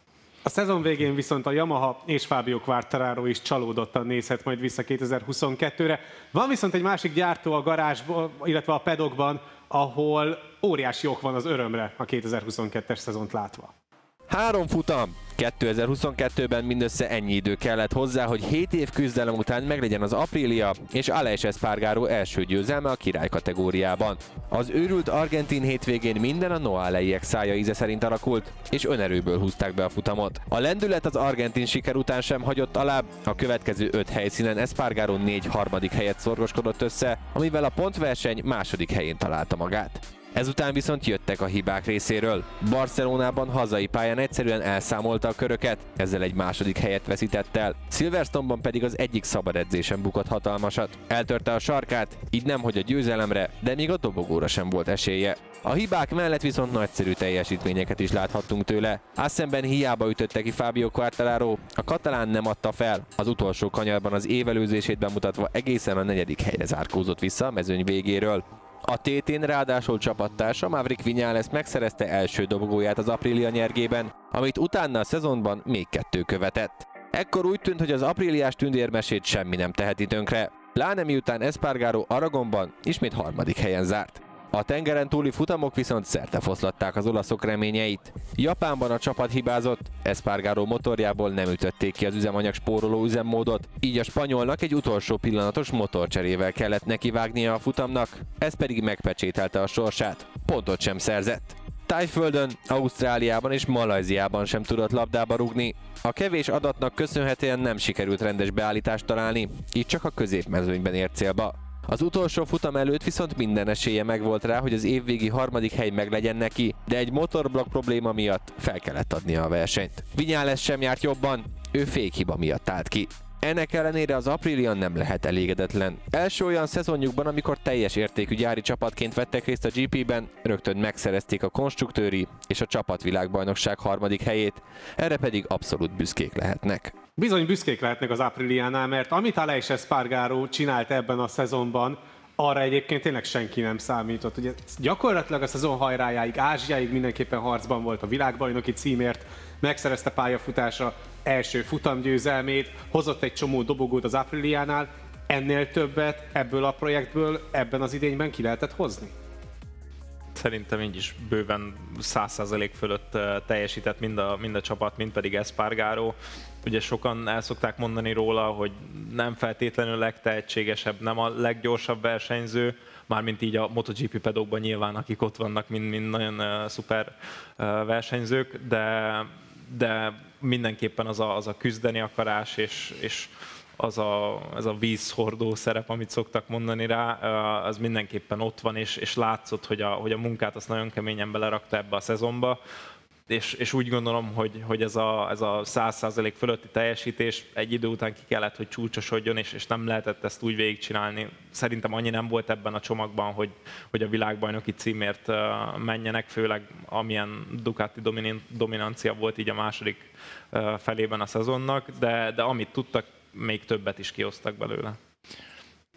S3: A szezon végén viszont a Yamaha és Fabio Quartararo is csalódottan nézhet majd vissza 2022-re. Van viszont egy másik gyártó a garázsban, illetve a pedokban, ahol óriási ok van az örömre a 2022-es szezont látva.
S6: Három futam. 2022-ben mindössze ennyi idő kellett hozzá, hogy 7 év küzdelem után meglegyen az Aprilia és Aleix Espargaro első győzelme a király kategóriában. Az őrült argentin hétvégén minden a Noaleiek szája íze szerint alakult, és önerőből húzták be a futamot. A lendület az argentin siker után sem hagyott alább, a következő öt helyszínen Espargaro négy harmadik helyet szorgoskodott össze, amivel a pontverseny második helyén találta magát. Ezután viszont jöttek a hibák részéről. Barcelonában hazai pályán egyszerűen elszámolta a köröket, ezzel egy második helyet veszített el. Silverstone-ban pedig az egyik szabad edzésen bukott hatalmasat. Eltörte a sarkát, így nem hogy a győzelemre, de még a dobogóra sem volt esélye. A hibák mellett viszont nagyszerű teljesítményeket is láthattunk tőle. Assenben hiába ütötte ki Fabio Quartararo, a katalán nem adta fel, az utolsó kanyarban az évelőzését bemutatva egészen a negyedik helyre zárkózott vissza a mezőny végéről. A tétén ráadásul csapattársa Maverick Viñales megszerezte első dobogóját az Aprilia nyergében, amit utána a szezonban még kettő követett. Ekkor úgy tűnt, hogy az apríliás tündérmesét semmi nem teheti tönkre, pláne miután Espargaro Aragonban ismét harmadik helyen zárt. A tengeren túli futamok viszont szerte foszlatták az olaszok reményeit. Japánban a csapat hibázott, Espargaro motorjából nem ütötték ki az üzemanyag spóroló üzemmódot, így a spanyolnak egy utolsó pillanatos motorcserével kellett nekivágnia a futamnak, ez pedig megpecsételte a sorsát. Pontot sem szerzett. Tájföldön, Ausztráliában és Malajziában sem tudott labdába rugni. A kevés adatnak köszönhetően nem sikerült rendes beállítást találni, így csak a középmezőnyben ért célba. Az utolsó futam előtt viszont minden esélye megvolt rá, hogy az évvégi harmadik hely meglegyen neki, de egy motorblokk probléma miatt fel kellett adnia a versenyt. Vinyales sem járt jobban, ő fékhiba miatt állt ki. Ennek ellenére az Aprilian nem lehet elégedetlen. Első olyan szezonjukban, amikor teljes értékű gyári csapatként vettek részt a GP-ben, rögtön megszerezték a konstruktőri és a csapatvilágbajnokság harmadik helyét, erre pedig abszolút büszkék lehetnek.
S3: Bizony büszkék lehetnek az Apriliánál, mert amit Aleix Espargaro csinált ebben a szezonban, arra egyébként tényleg senki nem számított. Ugye gyakorlatilag a szezon hajrájáig, Ázsiáig mindenképpen harcban volt a világbajnoki címért, megszerezte pályafutása első futamgyőzelmét, hozott egy csomó dobogót az Apriliánál, ennél többet ebből a projektből ebben az idényben ki lehetett hozni?
S8: Szerintem így is bőven 100% fölött teljesített mind a, mind a csapat, mind pedig Espargaro. Ugye sokan el szokták mondani róla, hogy nem feltétlenül legtehetségesebb, nem a leggyorsabb versenyző, mármint így a MotoGP pedokban nyilván, akik ott vannak, mind, mind nagyon uh, szuper uh, versenyzők, de, de mindenképpen az a, az a küzdeni akarás, és, és az a, az a vízhordó szerep, amit szoktak mondani rá, az mindenképpen ott van, és, és látszott, hogy a, hogy a munkát azt nagyon keményen belerakta ebbe a szezonba és, és úgy gondolom, hogy, hogy ez a, ez a 100% fölötti teljesítés egy idő után ki kellett, hogy csúcsosodjon, és, és nem lehetett ezt úgy végigcsinálni. Szerintem annyi nem volt ebben a csomagban, hogy, hogy a világbajnoki címért menjenek, főleg amilyen Ducati dominancia volt így a második felében a szezonnak, de, de amit tudtak, még többet is kiosztak belőle.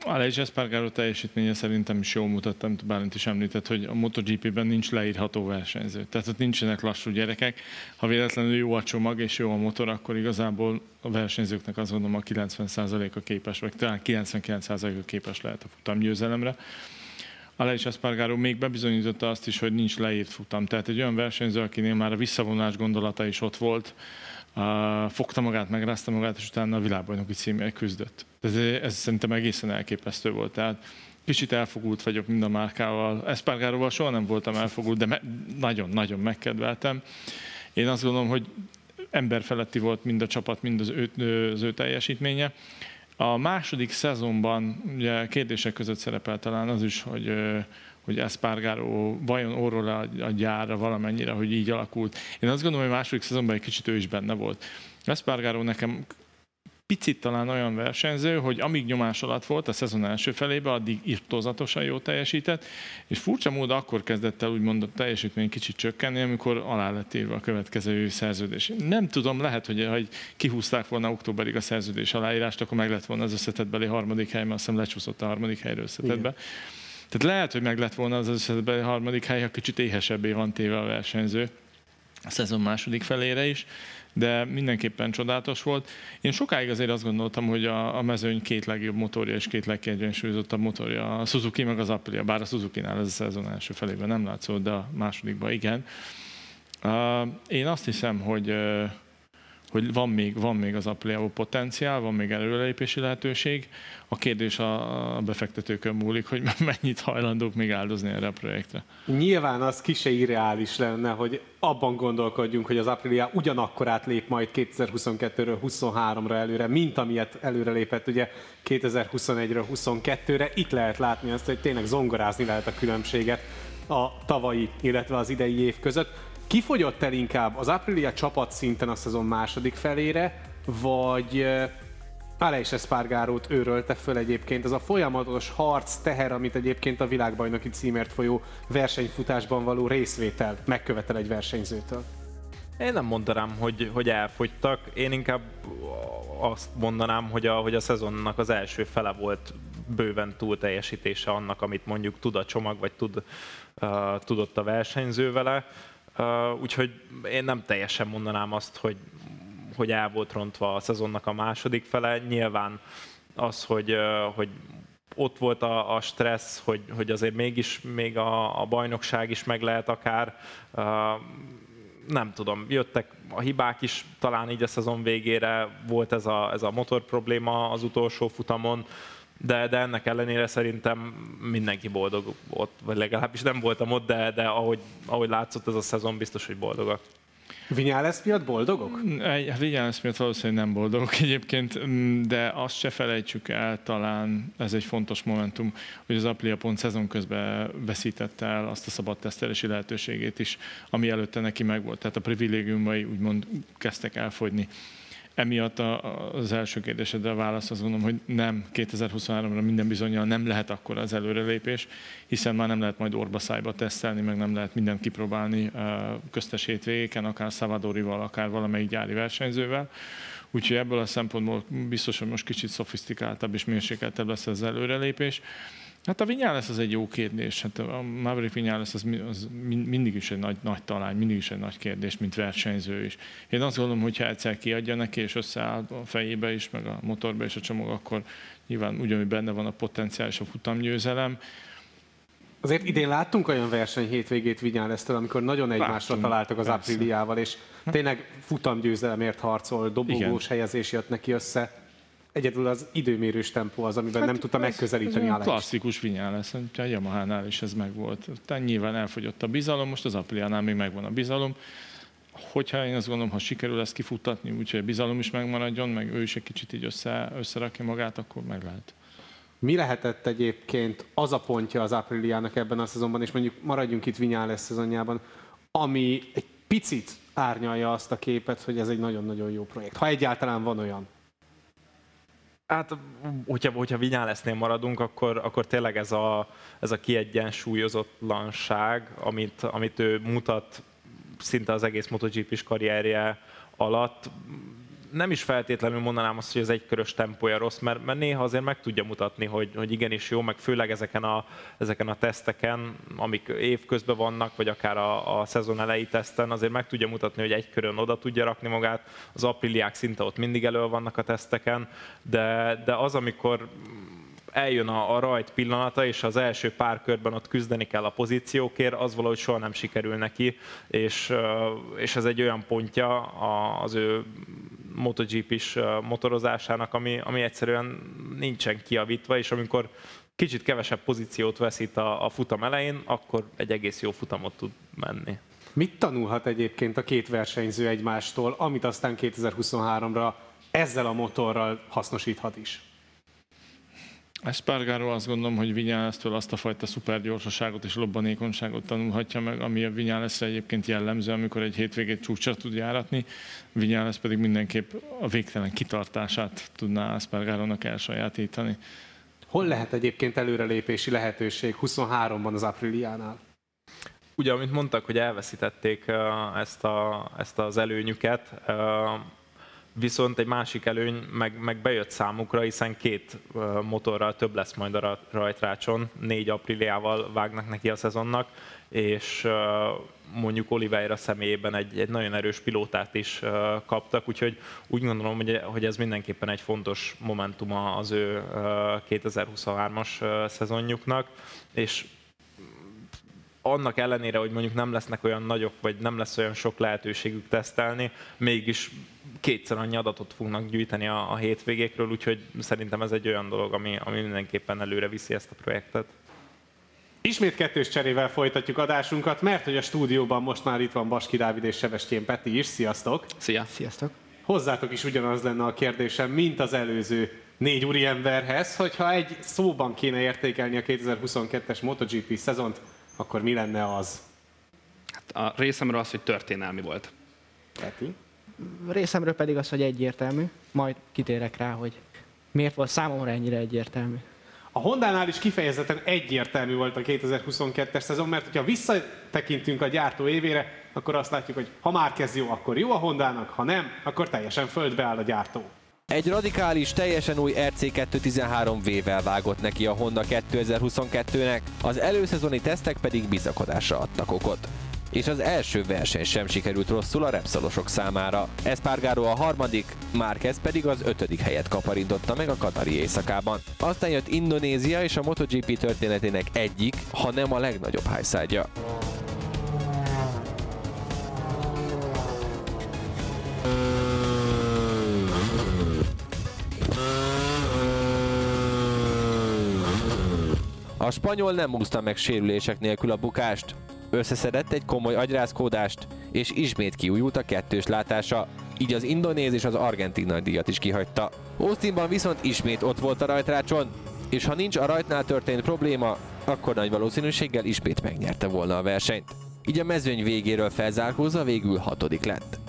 S5: Aleix Espargaro teljesítménye szerintem is jól mutatta, amit Bálint is említett, hogy a MotoGP-ben nincs leírható versenyző. Tehát ott nincsenek lassú gyerekek. Ha véletlenül jó a csomag és jó a motor, akkor igazából a versenyzőknek azt mondom a 90%-a képes, vagy talán 99%-a képes lehet a futamgyőzelemre. Aleix Espargaro még bebizonyította azt is, hogy nincs leírt futam. Tehát egy olyan versenyző, akinél már a visszavonás gondolata is ott volt, fogta magát, megrázta magát, és utána a világbajnoki címért küzdött. Ez, ez szerintem egészen elképesztő volt. Tehát kicsit elfogult vagyok mind a márkával. Espargaróval soha nem voltam elfogult, de nagyon-nagyon me- megkedveltem. Én azt gondolom, hogy emberfeletti volt mind a csapat, mind az ő, az ő teljesítménye. A második szezonban ugye kérdések között szerepel talán az is, hogy hogy Espargaro vajon orról a gyára valamennyire, hogy így alakult. Én azt gondolom, hogy második szezonban egy kicsit ő is benne volt. Espargaro nekem picit talán olyan versenyző, hogy amíg nyomás alatt volt a szezon első felébe, addig irtózatosan jó teljesített, és furcsa módon akkor kezdett el úgymond a teljesítmény kicsit csökkenni, amikor alá lett írva a következő szerződés. Nem tudom, lehet, hogy ha kihúzták volna októberig a szerződés aláírást, akkor meg lett volna az összetetbeli harmadik hely, mert azt hiszem lecsúszott a harmadik helyről összetetbe. Igen. Tehát lehet, hogy meg lett volna az összetetben a harmadik hely, ha kicsit éhesebbé van téve a versenyző a szezon második felére is, de mindenképpen csodálatos volt. Én sokáig azért azt gondoltam, hogy a, a mezőny két legjobb motorja és két legkiegyensúlyozottabb motorja, a Suzuki meg az Aprilia, bár a Suzuki-nál ez a szezon első felében nem látszott, de a másodikban igen. Uh, én azt hiszem, hogy uh, hogy van még, van még az aprilia potenciál, van még előrelépési lehetőség. A kérdés a befektetőkön múlik, hogy (laughs) mennyit hajlandók még áldozni erre a projektre.
S3: Nyilván az kise irreális lenne, hogy abban gondolkodjunk, hogy az Aprilia ugyanakkor átlép majd 2022-ről 23-ra előre, mint amilyet előre lépett ugye 2021-ről 22-re. Itt lehet látni azt, hogy tényleg zongorázni lehet a különbséget a tavalyi, illetve az idei év között. Kifogyott el inkább az Aprilia csapat szinten a szezon második felére, vagy Aleix Espargarót őrölte föl egyébként. Ez a folyamatos harc, teher, amit egyébként a világbajnoki címért folyó versenyfutásban való részvétel megkövetel egy versenyzőtől.
S8: Én nem mondanám, hogy, hogy elfogytak. Én inkább azt mondanám, hogy a, hogy a szezonnak az első fele volt bőven túl teljesítése annak, amit mondjuk tud a csomag, vagy tud, uh, tudott a versenyző vele. Úgyhogy én nem teljesen mondanám azt, hogy, hogy el volt rontva a szezonnak a második fele. Nyilván az, hogy, hogy ott volt a, a stressz, hogy, hogy azért mégis még a, a bajnokság is meg lehet akár. Nem tudom, jöttek a hibák is, talán így a szezon végére volt ez a, ez a motor probléma az utolsó futamon de, de ennek ellenére szerintem mindenki boldog ott, vagy legalábbis nem voltam ott, de, de ahogy, ahogy látszott ez a szezon, biztos, hogy boldogak.
S3: Vinyales miatt boldogok?
S5: Vinyales miatt valószínűleg nem boldogok (laughs) egyébként, de azt se felejtsük el, talán ez egy fontos momentum, hogy az Aprilia pont szezon közben veszítette el azt a szabad tesztelési lehetőségét is, ami előtte neki megvolt. Tehát a privilégiumai úgymond kezdtek elfogyni. Emiatt az első kérdésedre a válasz azt gondolom, hogy nem 2023-ra minden bizonyal nem lehet akkor az előrelépés, hiszen már nem lehet majd orba szájba tesztelni, meg nem lehet mindent kipróbálni köztes hétvégéken, akár Szavadorival, akár valamelyik gyári versenyzővel. Úgyhogy ebből a szempontból biztos, hogy most kicsit szofisztikáltabb és mérsékeltebb lesz az előrelépés. Hát a Vinyales az egy jó kérdés. Hát a Maverick Vinyales az, az mindig is egy nagy, nagy talány, mindig is egy nagy kérdés, mint versenyző is. Én azt gondolom, hogy ha egyszer kiadja neki, és összeáll a fejébe is, meg a motorba és a csomag, akkor nyilván ugyanúgy benne van a potenciál és a futamgyőzelem.
S3: Azért idén láttunk olyan verseny hétvégét Vinyálesztől, amikor nagyon egymásra Láttunk, találtak az Apriliával, és tényleg futamgyőzelemért harcol, dobogós Igen. helyezés jött neki össze egyedül az időmérős tempó az, amiben hát nem tudta megközelíteni
S5: Alex. Klasszikus vinyán lesz, a Yamaha-nál is ez megvolt. Tehát nyilván elfogyott a bizalom, most az Apriliánál még megvan a bizalom. Hogyha én azt gondolom, ha sikerül ezt kifutatni, úgyhogy a bizalom is megmaradjon, meg ő is egy kicsit így össze, összerakja magát, akkor meg lehet.
S3: Mi lehetett egyébként az a pontja az Apriliának ebben a szezonban, és mondjuk maradjunk itt Vinyales szezonjában, ami egy picit árnyalja azt a képet, hogy ez egy nagyon-nagyon jó projekt. Ha egyáltalán van olyan.
S8: Hát, hogyha, hogyha Vinyálesznél maradunk, akkor, akkor tényleg ez a, ez a kiegyensúlyozatlanság, amit, amit ő mutat szinte az egész MotoGP-s karrierje alatt, nem is feltétlenül mondanám azt, hogy az egykörös tempója rossz, mert, mert néha azért meg tudja mutatni, hogy, hogy igenis jó, meg főleg ezeken a, ezeken a teszteken, amik évközben vannak, vagy akár a, a szezon elejé teszten, azért meg tudja mutatni, hogy egy körön oda tudja rakni magát. Az apiliák szinte ott mindig elő vannak a teszteken, de, de az, amikor eljön a, a rajt pillanata, és az első pár körben ott küzdeni kell a pozíciókért, az valahogy soha nem sikerül neki, és, és ez egy olyan pontja az ő MotoGP-s motorozásának, ami, ami egyszerűen nincsen kiavítva, és amikor kicsit kevesebb pozíciót veszít a, a futam elején, akkor egy egész jó futamot tud menni.
S3: Mit tanulhat egyébként a két versenyző egymástól, amit aztán 2023-ra ezzel a motorral hasznosíthat is?
S5: Espargaró azt gondolom, hogy Vinyálesztől azt a fajta szupergyorsaságot és lobbanékonyságot tanulhatja meg, ami a Vinyáleszre egyébként jellemző, amikor egy hétvégét csúcsra tud járatni. Vinyálesz pedig mindenképp a végtelen kitartását tudná Espargarónak elsajátítani.
S3: Hol lehet egyébként előrelépési lehetőség 23-ban az Apriliánál?
S8: Ugye, amit mondtak, hogy elveszítették ezt, a, ezt az előnyüket, Viszont egy másik előny meg, meg bejött számukra, hiszen két motorral több lesz majd a rajtrácson, 4 apríliával vágnak neki a szezonnak, és mondjuk Oliveira személyében egy, egy nagyon erős pilótát is kaptak, úgyhogy úgy gondolom, hogy, hogy ez mindenképpen egy fontos momentuma az ő 2023-as szezonjuknak, és annak ellenére, hogy mondjuk nem lesznek olyan nagyok, vagy nem lesz olyan sok lehetőségük tesztelni, mégis kétszer annyi adatot fognak gyűjteni a, a hétvégékről, úgyhogy szerintem ez egy olyan dolog, ami, ami mindenképpen előre viszi ezt a projektet.
S3: Ismét kettős cserével folytatjuk adásunkat, mert hogy a stúdióban most már itt van Baski Dávid és Sebestyén Peti is. Sziasztok!
S9: Szia! Sziasztok!
S3: Hozzátok is ugyanaz lenne a kérdésem, mint az előző négy úri emberhez, hogyha egy szóban kéne értékelni a 2022-es MotoGP szezont, akkor mi lenne az?
S9: Hát a részemről az, hogy történelmi volt.
S3: Peti?
S10: Részemről pedig az, hogy egyértelmű. Majd kitérek rá, hogy miért volt számomra ennyire egyértelmű.
S3: A Hondánál is kifejezetten egyértelmű volt a 2022-es szezon, mert ha visszatekintünk a gyártó évére, akkor azt látjuk, hogy ha már kezd jó, akkor jó a Hondának, ha nem, akkor teljesen földbe áll a gyártó.
S6: Egy radikális, teljesen új RC213V-vel vágott neki a Honda 2022-nek, az előszezoni tesztek pedig bizakodásra adtak okot és az első verseny sem sikerült rosszul a repszolosok számára. Espargaro a harmadik, Márquez pedig az ötödik helyet kaparintotta meg a Katari éjszakában. Aztán jött Indonézia és a MotoGP történetének egyik, ha nem a legnagyobb highside-ja. A spanyol nem úszta meg sérülések nélkül a bukást, összeszedett egy komoly agyrázkódást, és ismét kiújult a kettős látása, így az indonéz és az argentin nagydíjat is kihagyta. Austinban viszont ismét ott volt a rajtrácson, és ha nincs a rajtnál történt probléma, akkor nagy valószínűséggel ismét megnyerte volna a versenyt. Így a mezőny végéről felzárkózva végül hatodik lett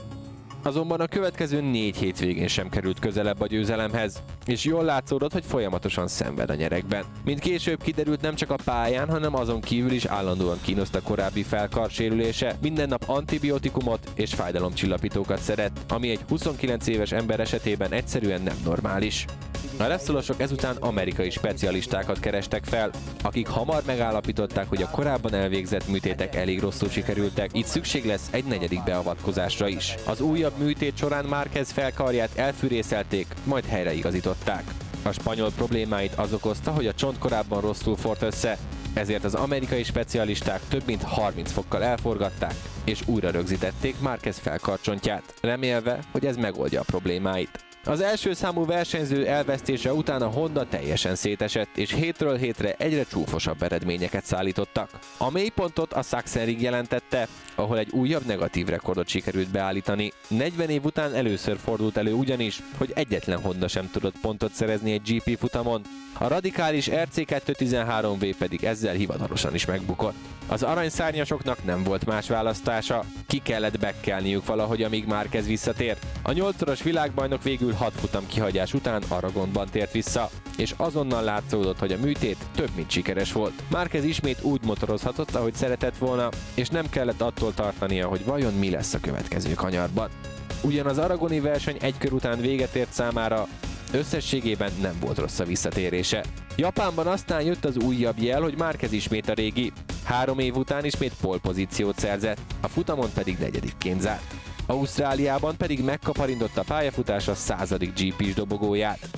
S6: azonban a következő négy hétvégén sem került közelebb a győzelemhez, és jól látszódott, hogy folyamatosan szenved a nyerekben. Mint később kiderült nem csak a pályán, hanem azon kívül is állandóan kínoszta korábbi felkarsérülése, minden nap antibiotikumot és fájdalomcsillapítókat szedett, ami egy 29 éves ember esetében egyszerűen nem normális. A repszolosok ezután amerikai specialistákat kerestek fel, akik hamar megállapították, hogy a korábban elvégzett műtétek elég rosszul sikerültek, így szükség lesz egy negyedik beavatkozásra is. Az újabb műtét során Márquez felkarját elfűrészelték, majd helyreigazították. A spanyol problémáit az okozta, hogy a csont korábban rosszul fort össze, ezért az amerikai specialisták több mint 30 fokkal elforgatták, és újra rögzítették Márquez felkarcsontját, remélve, hogy ez megoldja a problémáit. Az első számú versenyző elvesztése után a Honda teljesen szétesett, és hétről hétre egyre csúfosabb eredményeket szállítottak. A mélypontot a Sachsenring jelentette, ahol egy újabb negatív rekordot sikerült beállítani. 40 év után először fordult elő ugyanis, hogy egyetlen Honda sem tudott pontot szerezni egy GP futamon, a radikális RC213V pedig ezzel hivatalosan is megbukott. Az aranyszárnyasoknak nem volt más választása, ki kellett bekkelniük valahogy, amíg már kezd visszatér. A nyolcszoros világbajnok végül hat futam kihagyás után Aragonban tért vissza, és azonnal látszódott, hogy a műtét több mint sikeres volt. Márkez ismét úgy motorozhatott, ahogy szeretett volna, és nem kellett attól tartania, hogy vajon mi lesz a következő kanyarban. Ugyan az aragoni verseny egy kör után véget ért számára, Összességében nem volt rossz a visszatérése. Japánban aztán jött az újabb jel, hogy Márkez ismét a régi. Három év után ismét polpozíciót szerzett, a futamon pedig negyedikként zárt. Ausztráliában pedig megkaparintott a pályafutása századik GP-s dobogóját.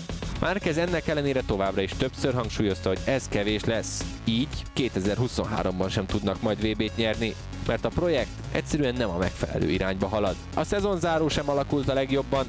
S6: Márkez ennek ellenére továbbra is többször hangsúlyozta, hogy ez kevés lesz. Így 2023-ban sem tudnak majd VB-t nyerni, mert a projekt egyszerűen nem a megfelelő irányba halad. A szezonzáró sem alakult a legjobban,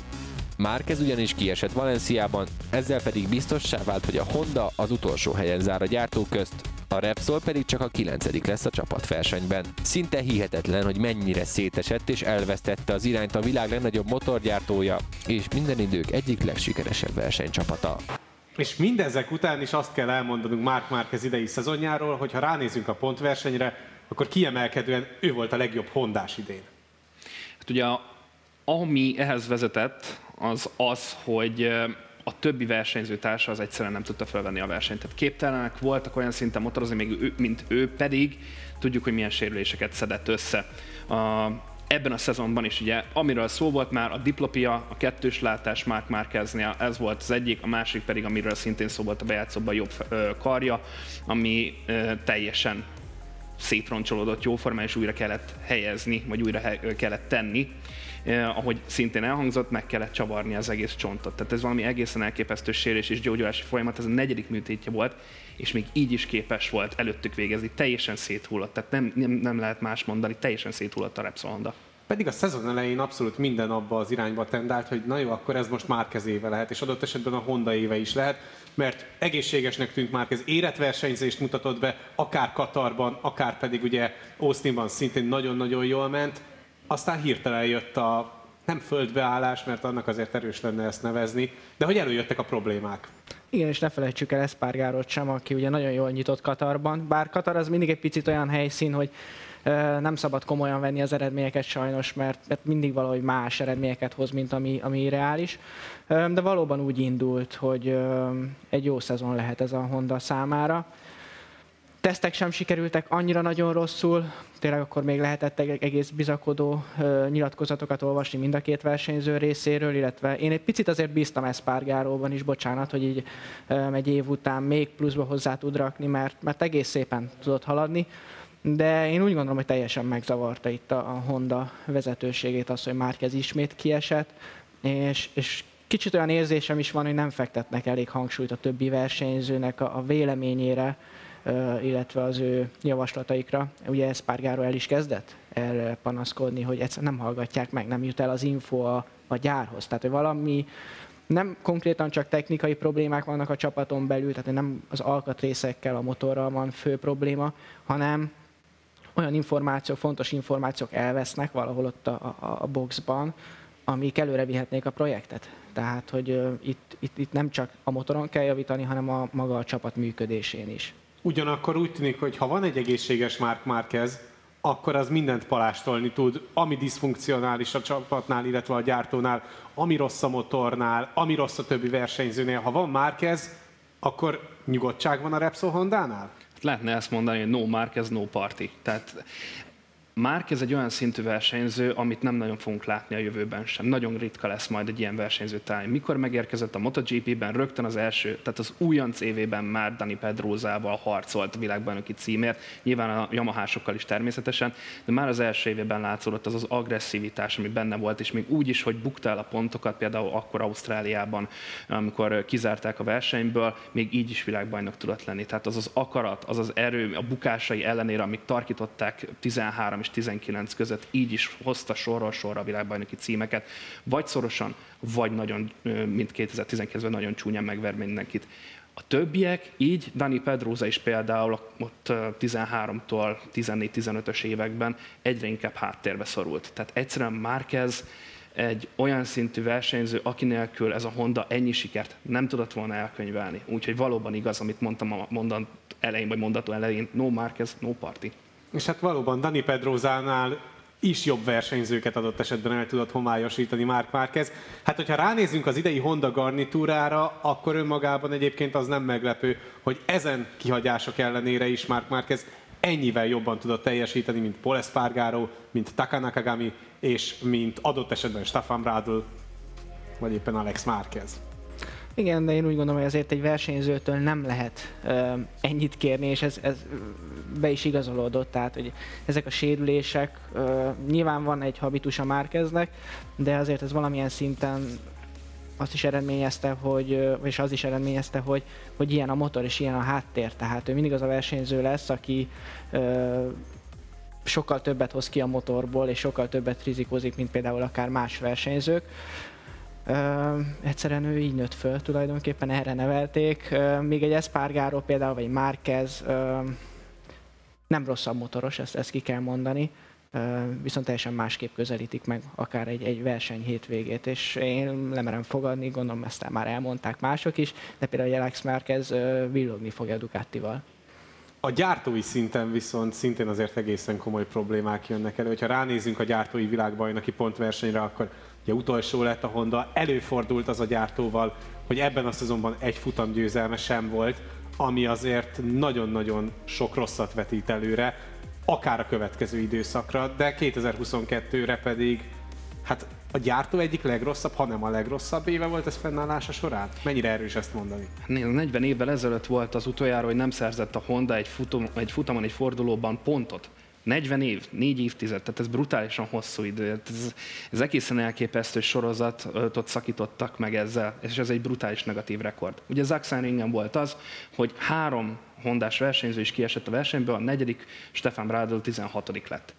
S6: Márquez ugyanis kiesett Valenciában, ezzel pedig biztossá vált, hogy a Honda az utolsó helyen zár a gyártók közt, a Repsol pedig csak a kilencedik lesz a csapatversenyben. Szinte hihetetlen, hogy mennyire szétesett és elvesztette az irányt a világ legnagyobb motorgyártója, és minden idők egyik legsikeresebb versenycsapata.
S3: És mindezek után is azt kell elmondanunk Mark Márquez idei szezonjáról, hogy ha ránézünk a pontversenyre, akkor kiemelkedően ő volt a legjobb hondás idén.
S9: Hát ugye ami ehhez vezetett, az az, hogy a többi versenyző társa az egyszerűen nem tudta felvenni a versenyt. Tehát képtelenek voltak olyan szinten motorozni, még ő, mint ő pedig tudjuk, hogy milyen sérüléseket szedett össze. A ebben a szezonban is ugye, amiről szó volt már, a diplopia, a kettős látás Mark Márqueznél, ez volt az egyik, a másik pedig, amiről szintén szó volt a bejátszóban jobb ö, karja, ami ö, teljesen szétroncsolódott jóformán, és újra kellett helyezni, vagy újra he- kellett tenni. Eh, ahogy szintén elhangzott, meg kellett csavarni az egész csontot. Tehát ez valami egészen elképesztő sérés és gyógyulási folyamat, ez a negyedik műtétje volt, és még így is képes volt előttük végezni. Teljesen széthullott, tehát nem, nem, nem lehet más mondani, teljesen széthullott a Repsol.
S3: Pedig a szezon elején abszolút minden abba az irányba tendált, hogy na jó, akkor ez most már kezéve lehet, és adott esetben a Honda éve is lehet, mert egészségesnek tűnt már ez életversenyzést mutatott be, akár Katarban, akár pedig ugye Austinban szintén nagyon-nagyon jól ment, aztán hirtelen jött a nem földbeállás, mert annak azért erős lenne ezt nevezni, de hogy előjöttek a problémák.
S10: Igen, és ne felejtsük el Eszpárgárót sem, aki ugye nagyon jól nyitott Katarban, bár Katar az mindig egy picit olyan helyszín, hogy nem szabad komolyan venni az eredményeket sajnos, mert, mindig valahogy más eredményeket hoz, mint ami, ami reális. De valóban úgy indult, hogy egy jó szezon lehet ez a Honda számára. Tesztek sem sikerültek annyira nagyon rosszul, tényleg akkor még lehetett egész bizakodó nyilatkozatokat olvasni mind a két versenyző részéről, illetve én egy picit azért bíztam Eszpárgáróban is, bocsánat, hogy így egy év után még pluszba hozzá tud rakni, mert, mert egész szépen tudott haladni de én úgy gondolom, hogy teljesen megzavarta itt a Honda vezetőségét az, hogy Márquez ismét kiesett, és, és kicsit olyan érzésem is van, hogy nem fektetnek elég hangsúlyt a többi versenyzőnek a, a véleményére, illetve az ő javaslataikra. Ugye Espargaro el is kezdett erre panaszkodni, hogy egyszerűen nem hallgatják meg, nem jut el az info a, a gyárhoz. Tehát, hogy valami nem konkrétan csak technikai problémák vannak a csapaton belül, tehát nem az alkatrészekkel, a motorral van fő probléma, hanem olyan információk, fontos információk elvesznek valahol ott a, a, a boxban, amik előre vihetnék a projektet. Tehát, hogy uh, itt, itt, itt nem csak a motoron kell javítani, hanem a maga a csapat működésén is.
S3: Ugyanakkor úgy tűnik, hogy ha van egy egészséges Mark Marquez, akkor az mindent palástolni tud, ami diszfunkcionális a csapatnál, illetve a gyártónál, ami rossz a motornál, ami rossz a többi versenyzőnél. Ha van Marquez, akkor nyugodtság van a Repsol Honda-nál?
S9: Lehetne ezt mondani, hogy no Marquez, no party. Tehát Márk egy olyan szintű versenyző, amit nem nagyon fogunk látni a jövőben sem. Nagyon ritka lesz majd egy ilyen versenyző táj. Mikor megérkezett a MotoGP-ben, rögtön az első, tehát az újonc évében már Dani Pedrózával harcolt a világbajnoki címért, nyilván a Yamahásokkal is természetesen, de már az első évében látszódott az az agresszivitás, ami benne volt, és még úgy is, hogy bukta el a pontokat, például akkor Ausztráliában, amikor kizárták a versenyből, még így is világbajnok tudott lenni. Tehát az az akarat, az az erő, a bukásai ellenére, amik tarkították 13 és és 19 között így is hozta sorról sorra a világbajnoki címeket, vagy szorosan, vagy nagyon, mint 2019-ben nagyon csúnyán megver mindenkit. A többiek, így Dani Pedroza is például ott 13-tól 14-15-ös években egyre inkább háttérbe szorult. Tehát egyszerűen Márquez egy olyan szintű versenyző, aki nélkül ez a Honda ennyi sikert nem tudott volna elkönyvelni. Úgyhogy valóban igaz, amit mondtam a mondat elején, vagy mondató elején, no Márquez, no party.
S3: És hát valóban Dani Pedrozánál is jobb versenyzőket adott esetben el tudott homályosítani Mark Márquez. Hát, hogyha ránézünk az idei Honda garnitúrára, akkor önmagában egyébként az nem meglepő, hogy ezen kihagyások ellenére is Mark Márquez ennyivel jobban tudott teljesíteni, mint Paul Espargaro, mint Taka Nakagami, és mint adott esetben Stefan Bradl, vagy éppen Alex Márquez.
S10: Igen, de én úgy gondolom, hogy azért egy versenyzőtől nem lehet uh, ennyit kérni, és ez, ez be is igazolódott, tehát hogy ezek a sérülések, uh, nyilván van egy habitus a Márkeznek, de azért ez valamilyen szinten azt is eredményezte, hogy, és az is eredményezte, hogy, hogy ilyen a motor és ilyen a háttér. Tehát ő mindig az a versenyző lesz, aki uh, sokkal többet hoz ki a motorból, és sokkal többet rizikózik, mint például akár más versenyzők. Uh, egyszerűen ő így nőtt föl, tulajdonképpen erre nevelték. Uh, még egy Espargaro például, vagy Márquez uh, nem rosszabb motoros, ezt, ezt ki kell mondani, uh, viszont teljesen másképp közelítik meg akár egy, egy verseny hétvégét, és én nem merem fogadni, gondolom ezt már elmondták mások is, de például Alex Márquez uh, villogni fogja Ducatival.
S3: A gyártói szinten viszont szintén azért egészen komoly problémák jönnek elő. Ha ránézünk a gyártói világbajnoki pontversenyre, akkor ugye utolsó lett a Honda, előfordult az a gyártóval, hogy ebben a szezonban egy futam győzelme sem volt, ami azért nagyon-nagyon sok rosszat vetít előre. akár a következő időszakra, de 2022-re pedig hát a gyártó egyik legrosszabb, hanem a legrosszabb éve volt ez fennállása során? Mennyire erős ezt mondani?
S9: Nézd, 40 évvel ezelőtt volt az utoljára, hogy nem szerzett a Honda egy, futam, egy futamon, egy fordulóban pontot. 40 év, 4 évtized, tehát ez brutálisan hosszú idő. Hát ez, ez egészen elképesztő sorozatot szakítottak meg ezzel, és ez egy brutális negatív rekord. Ugye Sachsenringen volt az, hogy három hondás versenyző is kiesett a versenyből, a negyedik Stefan Bradl 16 lett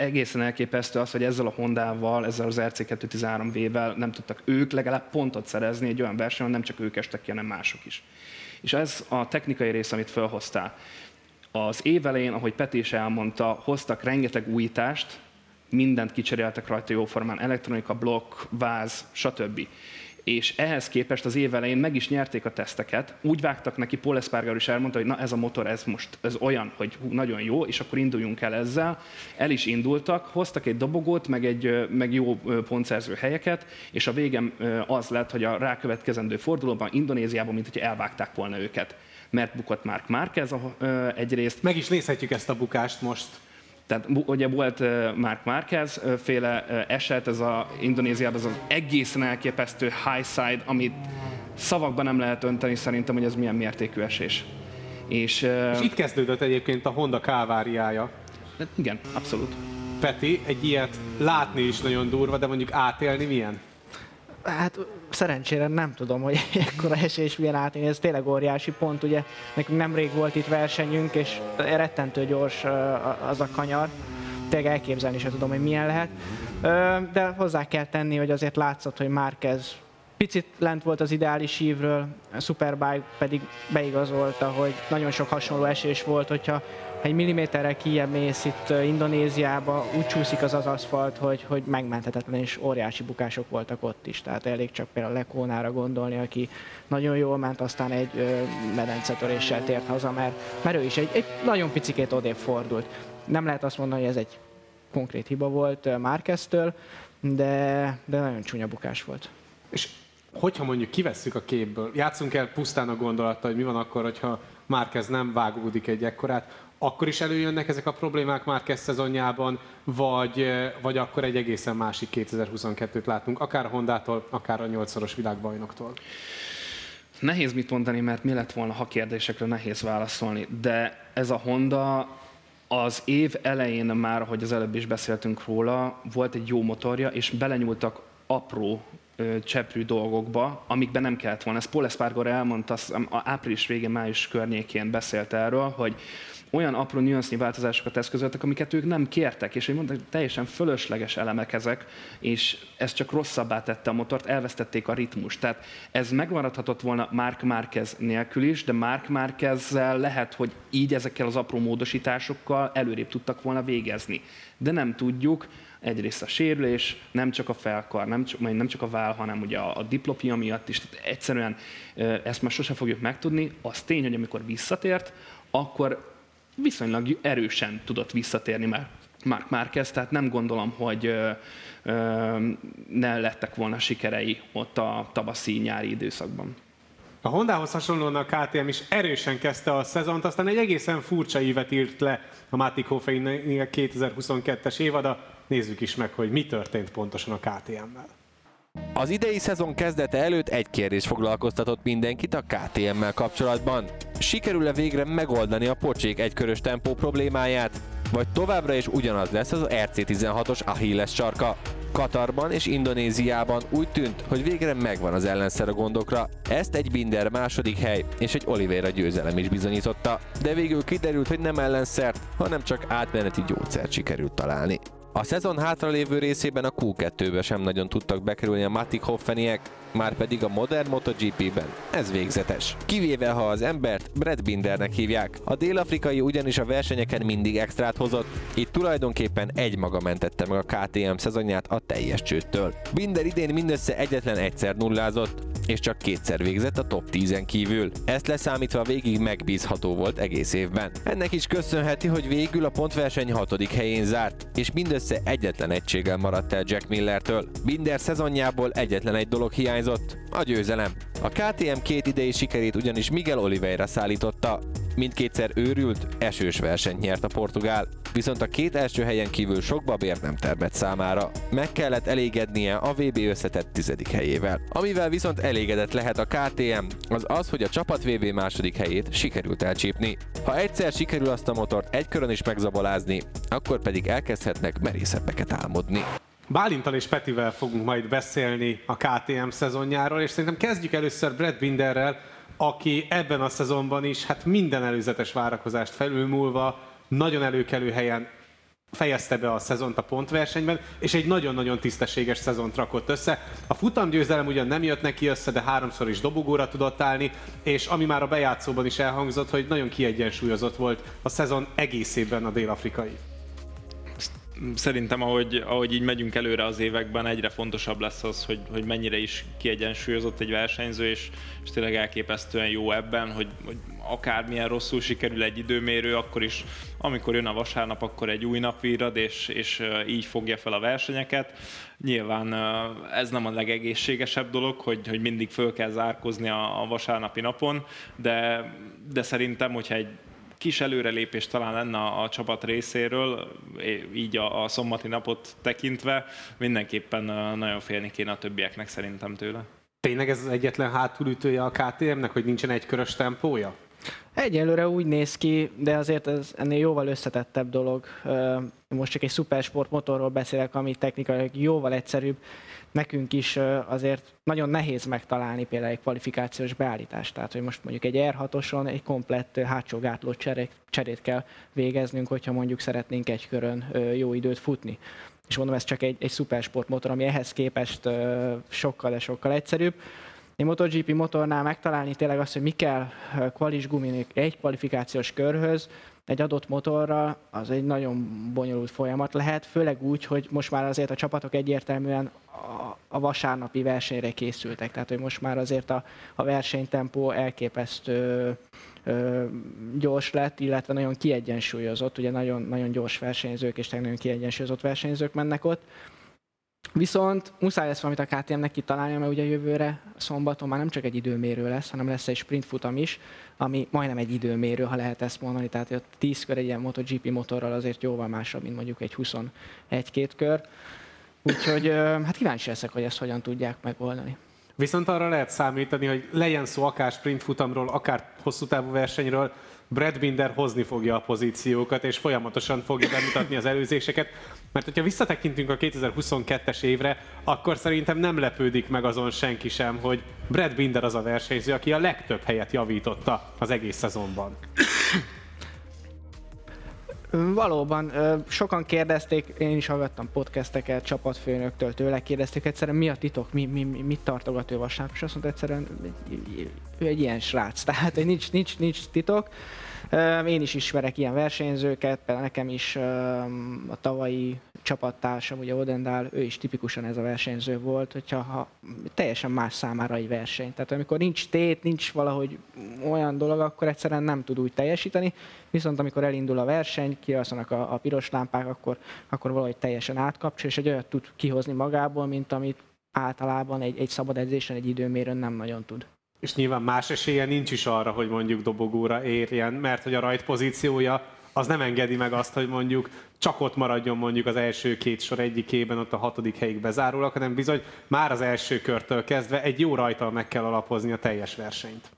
S9: egészen elképesztő az, hogy ezzel a Hondával, ezzel az RC213V-vel nem tudtak ők legalább pontot szerezni egy olyan versenyen, nem csak ők estek ki, hanem mások is. És ez a technikai rész, amit felhoztál. Az év elején, ahogy Peti is elmondta, hoztak rengeteg újítást, mindent kicseréltek rajta jóformán, elektronika, blokk, váz, stb és ehhez képest az év elején meg is nyerték a teszteket, úgy vágtak neki, Paul Espargaro is elmondta, hogy na ez a motor, ez most ez olyan, hogy nagyon jó, és akkor induljunk el ezzel. El is indultak, hoztak egy dobogót, meg, egy, meg jó pontszerző helyeket, és a végem az lett, hogy a rákövetkezendő fordulóban Indonéziában, mint hogy elvágták volna őket mert bukott Mark Márquez egyrészt.
S3: Meg is nézhetjük ezt a bukást most.
S9: Tehát ugye volt Mark Marquez féle eset, ez a Indonéziában az, az egészen elképesztő high side, amit szavakban nem lehet önteni szerintem, hogy ez milyen mértékű esés.
S3: És, és itt kezdődött egyébként a Honda káváriája.
S9: Hát igen, abszolút.
S3: Peti, egy ilyet látni is nagyon durva, de mondjuk átélni milyen?
S10: Hát szerencsére nem tudom, hogy (laughs) ekkora esés milyen átélni, ez tényleg óriási pont, ugye nekünk nemrég volt itt versenyünk, és rettentő gyors az a kanyar, tényleg elképzelni sem tudom, hogy milyen lehet. De hozzá kell tenni, hogy azért látszott, hogy Márquez picit lent volt az ideális ívről, a Superbike pedig beigazolta, hogy nagyon sok hasonló esés volt, hogyha egy milliméterre kijebb mész itt Indonéziába, úgy csúszik az az aszfalt, hogy, hogy megmenthetetlen, és óriási bukások voltak ott is. Tehát elég csak például Lekónára gondolni, aki nagyon jól ment, aztán egy medencetöréssel tért haza, mert, mert ő is egy, egy nagyon picikét odébb fordult. Nem lehet azt mondani, hogy ez egy konkrét hiba volt Márkeztől, de, de nagyon csúnya bukás volt.
S3: És hogyha mondjuk kivesszük a képből, játszunk el pusztán a gondolattal, hogy mi van akkor, hogyha Márkez nem vágódik egy ekkorát, akkor is előjönnek ezek a problémák már kezd szezonjában, vagy, vagy akkor egy egészen másik 2022-t látunk, akár a Hondától, akár a nyolcszoros világbajnoktól?
S9: Nehéz mit mondani, mert mi lett volna, ha kérdésekre nehéz válaszolni, de ez a Honda az év elején már, hogy az előbb is beszéltünk róla, volt egy jó motorja, és belenyúltak apró cseprű dolgokba, amikben nem kellett volna. Ezt Paul Espargaro elmondta, április végén, május környékén beszélt erről, hogy olyan apró nüansznyi változásokat eszközöltek, amiket ők nem kértek, és hogy mondták, teljesen fölösleges elemek ezek, és ez csak rosszabbá tette a motort, elvesztették a ritmust. Tehát ez megmaradhatott volna Mark Marquez nélkül is, de Mark Marquezzel lehet, hogy így ezekkel az apró módosításokkal előrébb tudtak volna végezni. De nem tudjuk, egyrészt a sérülés, nem csak a felkar, nem csak, nem csak a váll, hanem ugye a, a diplopia miatt is. Tehát egyszerűen ezt már sosem fogjuk megtudni. Az tény, hogy amikor visszatért, akkor viszonylag erősen tudott visszatérni már Mark Marquez, tehát nem gondolom, hogy ö, ö, ne lettek volna sikerei ott a tavaszi-nyári időszakban.
S3: A Hondához hasonlóan a KTM is erősen kezdte a szezont, aztán egy egészen furcsa évet írt le a Matic Hoffein 2022-es évada. Nézzük is meg, hogy mi történt pontosan a KTM-mel.
S6: Az idei szezon kezdete előtt egy kérdés foglalkoztatott mindenkit a KTM-mel kapcsolatban. Sikerül-e végre megoldani a pocsék egykörös tempó problémáját, vagy továbbra is ugyanaz lesz az RC16-os Achilles sarka? Katarban és Indonéziában úgy tűnt, hogy végre megvan az ellenszer a gondokra. Ezt egy Binder második hely és egy Oliveira győzelem is bizonyította, de végül kiderült, hogy nem ellenszert, hanem csak átmeneti gyógyszert sikerült találni. A szezon hátralévő részében a Q2-be sem nagyon tudtak bekerülni a Matic Hoffeniek, már pedig a modern MotoGP-ben ez végzetes. Kivéve ha az embert Brad Bindernek hívják. A dél-afrikai ugyanis a versenyeken mindig extrát hozott, itt tulajdonképpen egy maga mentette meg a KTM szezonját a teljes csőttől. Binder idén mindössze egyetlen egyszer nullázott, és csak kétszer végzett a top 10-en kívül. Ezt leszámítva végig megbízható volt egész évben. Ennek is köszönheti, hogy végül a pontverseny hatodik helyén zárt, és mindössze egyetlen egységgel maradt el Jack Millertől. Binder szezonjából egyetlen egy dolog hiányzott, a győzelem. A KTM két idei sikerét ugyanis Miguel Oliveira szállította. Mindkétszer őrült, esős versenyt nyert a portugál, viszont a két első helyen kívül sok babér nem termett számára. Meg kellett elégednie a VB összetett tizedik helyével. Amivel viszont elégedett lehet a KTM, az az, hogy a csapat VB második helyét sikerült elcsípni. Ha egyszer sikerül azt a motort egy körön is megzabolázni, akkor pedig elkezdhetnek merészebbeket álmodni.
S3: Bálintal és Petivel fogunk majd beszélni a KTM szezonjáról, és szerintem kezdjük először Brad Binderrel, aki ebben a szezonban is hát minden előzetes várakozást felülmúlva nagyon előkelő helyen fejezte be a szezont a pontversenyben, és egy nagyon-nagyon tisztességes szezont rakott össze. A futamgyőzelem ugyan nem jött neki össze, de háromszor is dobogóra tudott állni, és ami már a bejátszóban is elhangzott, hogy nagyon kiegyensúlyozott volt a szezon egészében a dél-afrikai
S8: szerintem, ahogy, ahogy így megyünk előre az években, egyre fontosabb lesz az, hogy, hogy mennyire is kiegyensúlyozott egy versenyző, és, és tényleg elképesztően jó ebben, hogy, hogy akármilyen rosszul sikerül egy időmérő, akkor is, amikor jön a vasárnap, akkor egy új nap virad, és, és így fogja fel a versenyeket. Nyilván ez nem a legegészségesebb dolog, hogy, hogy mindig föl kell zárkozni a, a vasárnapi napon, de, de szerintem, hogyha egy kis előrelépés talán lenne a, a csapat részéről, így a, a szombati napot tekintve, mindenképpen nagyon félni kéne a többieknek szerintem tőle.
S3: Tényleg ez az egyetlen hátulütője a KTM-nek, hogy nincsen egy körös tempója?
S10: Egyelőre úgy néz ki, de azért ez ennél jóval összetettebb dolog. Most csak egy szupersport motorról beszélek, ami technikailag jóval egyszerűbb. Nekünk is azért nagyon nehéz megtalálni például egy kvalifikációs beállítást. Tehát, hogy most mondjuk egy R6-oson egy komplett hátsó gátló cserét kell végeznünk, hogyha mondjuk szeretnénk egy körön jó időt futni. És mondom, ez csak egy, egy szupersport motor, ami ehhez képest sokkal, de sokkal egyszerűbb egy MotoGP motornál megtalálni tényleg azt, hogy mi kell kvalis guminik egy kvalifikációs körhöz, egy adott motorra, az egy nagyon bonyolult folyamat lehet, főleg úgy, hogy most már azért a csapatok egyértelműen a, a vasárnapi versenyre készültek. Tehát, hogy most már azért a, a versenytempó elképesztő ö, gyors lett, illetve nagyon kiegyensúlyozott, ugye nagyon, nagyon gyors versenyzők és nagyon kiegyensúlyozott versenyzők mennek ott. Viszont muszáj lesz valamit a KTM-nek kitalálnia, mert ugye jövőre szombaton már nem csak egy időmérő lesz, hanem lesz egy sprintfutam is, ami majdnem egy időmérő, ha lehet ezt mondani. Tehát ott 10 kör egy ilyen MotoGP motorral azért jóval másabb, mint mondjuk egy 21-2 kör. Úgyhogy hát kíváncsi leszek, hogy ezt hogyan tudják megoldani.
S3: Viszont arra lehet számítani, hogy legyen szó akár sprintfutamról, akár hosszú távú versenyről, Brad Binder hozni fogja a pozíciókat, és folyamatosan fogja bemutatni az előzéseket. Mert hogyha visszatekintünk a 2022-es évre, akkor szerintem nem lepődik meg azon senki sem, hogy Brad Binder az a versenyző, aki a legtöbb helyet javította az egész szezonban.
S10: Valóban, sokan kérdezték, én is hallgattam podcasteket csapatfőnöktől, tőle kérdezték egyszerűen, mi a titok, mi, mi, mit tartogat ő vasárnap, és azt mondta egyszerűen, ő egy ilyen srác, (laughs) tehát nincs, nincs, nincs titok. Én is ismerek ilyen versenyzőket, például nekem is a tavalyi csapattársam, ugye Odendál, ő is tipikusan ez a versenyző volt, hogyha ha teljesen más számára egy verseny. Tehát amikor nincs tét, nincs valahogy olyan dolog, akkor egyszerűen nem tud úgy teljesíteni, viszont amikor elindul a verseny, kialszanak a, a piros lámpák, akkor, akkor valahogy teljesen átkapcsol, és egy olyat tud kihozni magából, mint amit általában egy, egy szabad edzésen, egy időmérőn nem nagyon tud.
S3: És nyilván más esélye nincs is arra, hogy mondjuk dobogóra érjen, mert hogy a rajt pozíciója az nem engedi meg azt, hogy mondjuk csak ott maradjon mondjuk az első két sor egyikében, ott a hatodik helyig bezárólag, hanem bizony már az első körtől kezdve egy jó rajtal meg kell alapozni a teljes versenyt.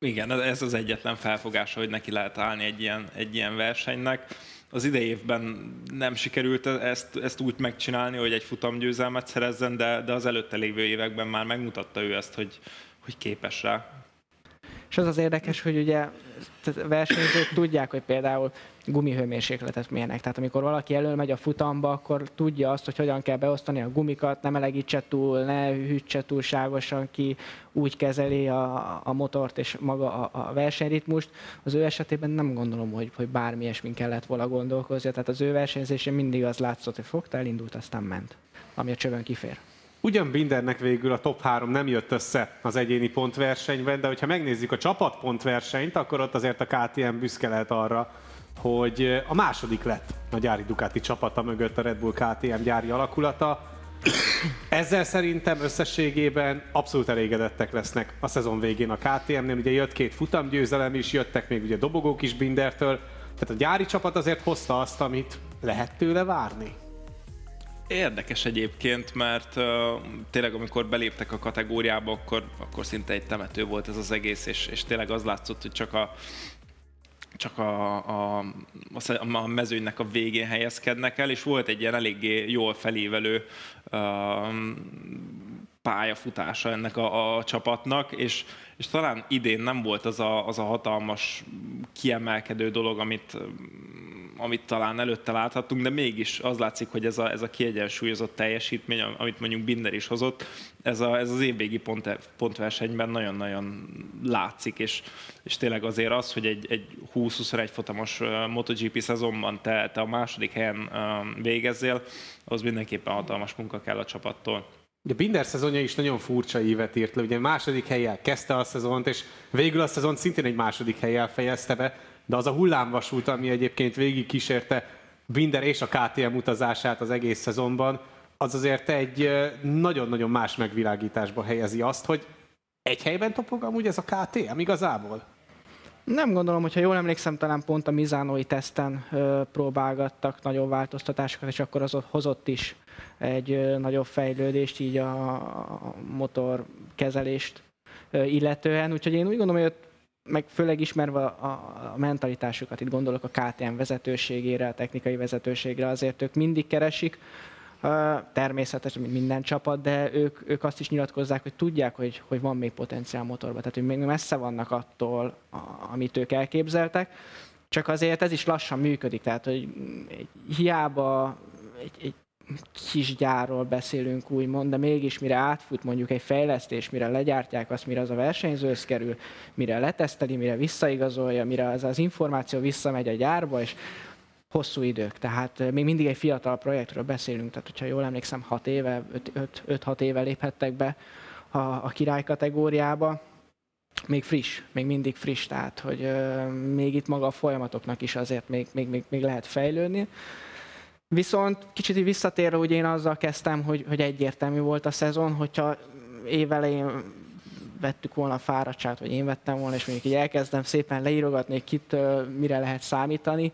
S8: Igen, ez az egyetlen felfogása, hogy neki lehet állni egy ilyen, egy ilyen versenynek. Az idei évben nem sikerült ezt, ezt úgy megcsinálni, hogy egy futamgyőzelmet szerezzen, de, de az előtte lévő években már megmutatta ő ezt, hogy, hogy képes rá.
S10: És az az érdekes, hogy ugye versenyzők tudják, hogy például gumihőmérsékletet mérnek. Tehát amikor valaki elől megy a futamba, akkor tudja azt, hogy hogyan kell beosztani a gumikat, nem melegítse túl, ne hűtse túlságosan ki, úgy kezeli a, a motort és maga a, a versenyritmust. Az ő esetében nem gondolom, hogy, hogy bármi ilyesmin kellett volna gondolkozni. Tehát az ő versenyzésén mindig az látszott, hogy fogta, elindult, aztán ment, ami a csövön kifér.
S3: Ugyan Bindernek végül a top 3 nem jött össze az egyéni pontversenyben, de hogyha megnézzük a csapatpontversenyt, akkor ott azért a KTM büszke lehet arra, hogy a második lett a gyári Ducati csapata mögött a Red Bull KTM gyári alakulata. Ezzel szerintem összességében abszolút elégedettek lesznek a szezon végén a KTM-nél. Ugye jött két futamgyőzelem is, jöttek még ugye dobogók is Bindertől. Tehát a gyári csapat azért hozta azt, amit lehet tőle várni.
S8: Érdekes egyébként, mert uh, tényleg amikor beléptek a kategóriába, akkor, akkor szinte egy temető volt ez az egész, és, és tényleg az látszott, hogy csak a, csak a, a, a mezőnynek a végén helyezkednek el, és volt egy ilyen eléggé jól felévelő uh, pályafutása ennek a, a csapatnak, és, és talán idén nem volt az a, az a hatalmas kiemelkedő dolog, amit amit talán előtte láthattunk, de mégis az látszik, hogy ez a, ez a kiegyensúlyozott teljesítmény, amit mondjuk Binder is hozott, ez, a, ez az évvégi pont, pontversenyben nagyon-nagyon látszik, és, és tényleg azért az, hogy egy, egy 20-21 futamos MotoGP szezonban te, te a második helyen végezzél, az mindenképpen hatalmas munka kell a csapattól.
S3: Ugye Binder szezonja is nagyon furcsa évet írt le, ugye második helyjel kezdte a szezont, és végül a szezon szintén egy második helyjel fejezte be, de az a hullámvasút, ami egyébként végig kísérte Binder és a KTM utazását az egész szezonban, az azért egy nagyon-nagyon más megvilágításba helyezi azt, hogy egy helyben topog amúgy ez a KTM igazából?
S10: Nem gondolom, hogyha jól emlékszem, talán pont a Mizánói teszten ö, próbálgattak nagyobb változtatásokat, és akkor az ott hozott is egy ö, nagyobb fejlődést így a, a motor kezelést ö, illetően. Úgyhogy én úgy gondolom, hogy ott meg főleg ismerve a, a mentalitásukat, itt gondolok a KTM vezetőségére, a technikai vezetőségre, azért ők mindig keresik, természetesen, mint minden csapat, de ők, ők azt is nyilatkozzák, hogy tudják, hogy, hogy van még potenciál motorban, tehát hogy még messze vannak attól, amit ők elképzeltek, csak azért ez is lassan működik, tehát hogy hiába egy, egy kis gyárról beszélünk úgymond, de mégis mire átfut mondjuk egy fejlesztés, mire legyártják azt, mire az a versenyzőhöz kerül, mire leteszteli, mire visszaigazolja, mire az, az információ visszamegy a gyárba, és hosszú idők. Tehát még mindig egy fiatal projektről beszélünk, tehát hogyha jól emlékszem, 6 éve, 5-6 éve léphettek be a, a király kategóriába, még friss, még mindig friss, tehát hogy euh, még itt maga a folyamatoknak is azért még, még, még, még lehet fejlődni. Viszont kicsit visszatérve, hogy én azzal kezdtem, hogy, hogy egyértelmű volt a szezon, hogyha évelején vettük volna a fáradtságot, vagy én vettem volna, és mondjuk így elkezdem szépen leírogatni, kit mire lehet számítani,